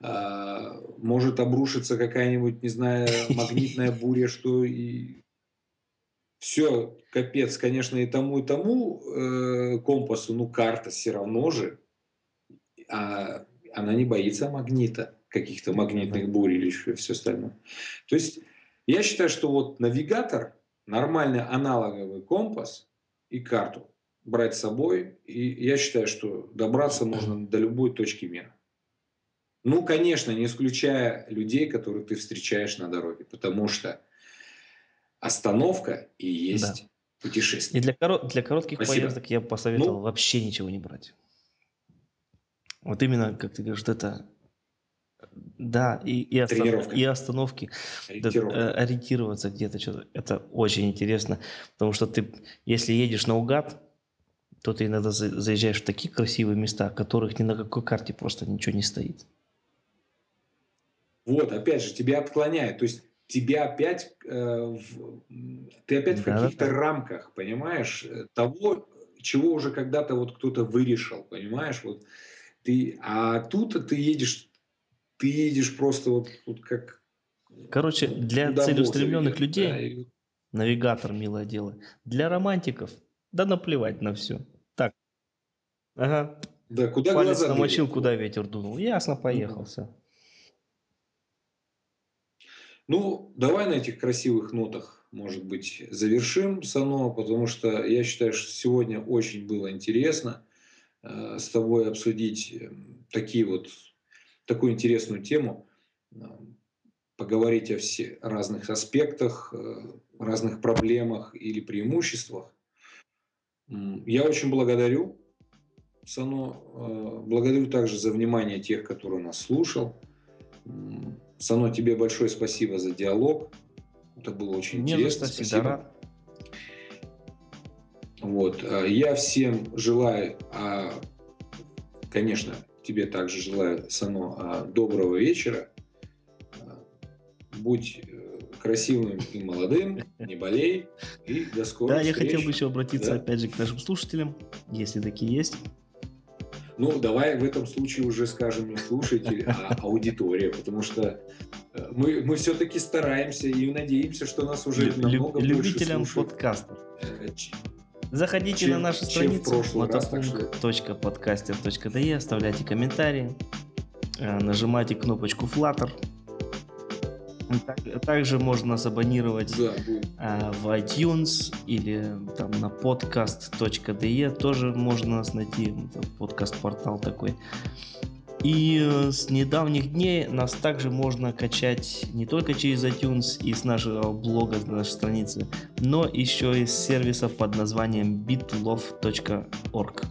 Э, может обрушиться какая-нибудь, не знаю, [LAUGHS] магнитная буря, что и все, капец, конечно, и тому, и тому э, компасу, ну, карта все равно же, а она не боится магнита, каких-то магнитных бурь или еще все остальное. То есть я считаю, что вот навигатор, нормальный аналоговый компас и карту брать с собой. И я считаю, что добраться можно до любой точки мира. Ну, конечно, не исключая людей, которых ты встречаешь на дороге, потому что остановка и есть да. путешествие. И для, коро- для коротких Спасибо. поездок я посоветовал ну, вообще ничего не брать. Вот именно, как ты говоришь, это да, и, и, останов, и остановки, да, э, ориентироваться где-то, что это очень интересно, потому что ты, если едешь наугад, то ты иногда заезжаешь в такие красивые места, которых ни на какой карте просто ничего не стоит. Вот, опять же, тебя отклоняет. То есть тебя опять, э, в, ты опять да, в каких-то да. рамках, понимаешь, э, того, чего уже когда-то вот кто-то вырешил, понимаешь, вот ты, а тут ты едешь, ты едешь просто вот, вот как... Короче, для целеустремленных людей да, и... навигатор, милое дело. Для романтиков, да наплевать на все. Так, ага. Да, куда Палец глаза намочил, куда ветер дунул. Ясно, поехался. Ну, давай на этих красивых нотах, может быть, завершим, Сано, потому что я считаю, что сегодня очень было интересно э, с тобой обсудить э, такие вот, такую интересную тему, э, поговорить о все, разных аспектах, э, разных проблемах или преимуществах. Я очень благодарю Сано, э, благодарю также за внимание тех, которые нас слушал. Сано, тебе большое спасибо за диалог. Это было очень Не интересно. За спасибо. Рад. Вот. Я всем желаю, а, конечно, тебе также желаю, Сано, а, доброго вечера. Э, будь э, красивым и молодым, [LAUGHS] не болей, и до скорых Да, я хотел бы еще обратиться, да? опять же, к нашим слушателям, если такие есть. Ну, давай в этом случае уже скажем не слушатель, а [LAUGHS] аудитория, потому что э, мы, мы все-таки стараемся и надеемся, что нас уже Лю- намного Любителям больше подкастов. Э, Заходите чем, на нашу страницу motopunkt.podcaster.de, оставляйте комментарии, э, нажимайте кнопочку Flutter, также можно нас абонировать да, а, в iTunes или там на podcast.de тоже можно нас найти, подкаст-портал такой. И э, с недавних дней нас также можно качать не только через iTunes и с нашего блога, с нашей страницы, но еще из сервисов под названием bitlove.org.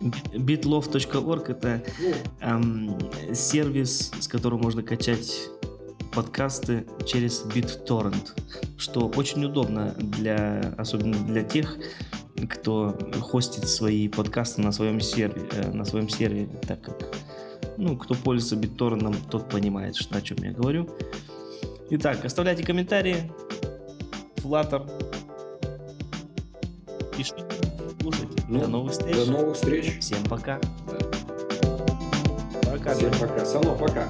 bitlove.org это эм, сервис, с которым можно качать подкасты через BitTorrent, что очень удобно для, особенно для тех, кто хостит свои подкасты на своем сервере, э, на своем сервере, так как, ну, кто пользуется BitTorrent, тот понимает, что, о чем я говорю. Итак, оставляйте комментарии, Flutter, пишите, слушайте. Ну, до новых встреч. До новых встреч. Всем пока. Да. Пока. Всем пока. Само, пока.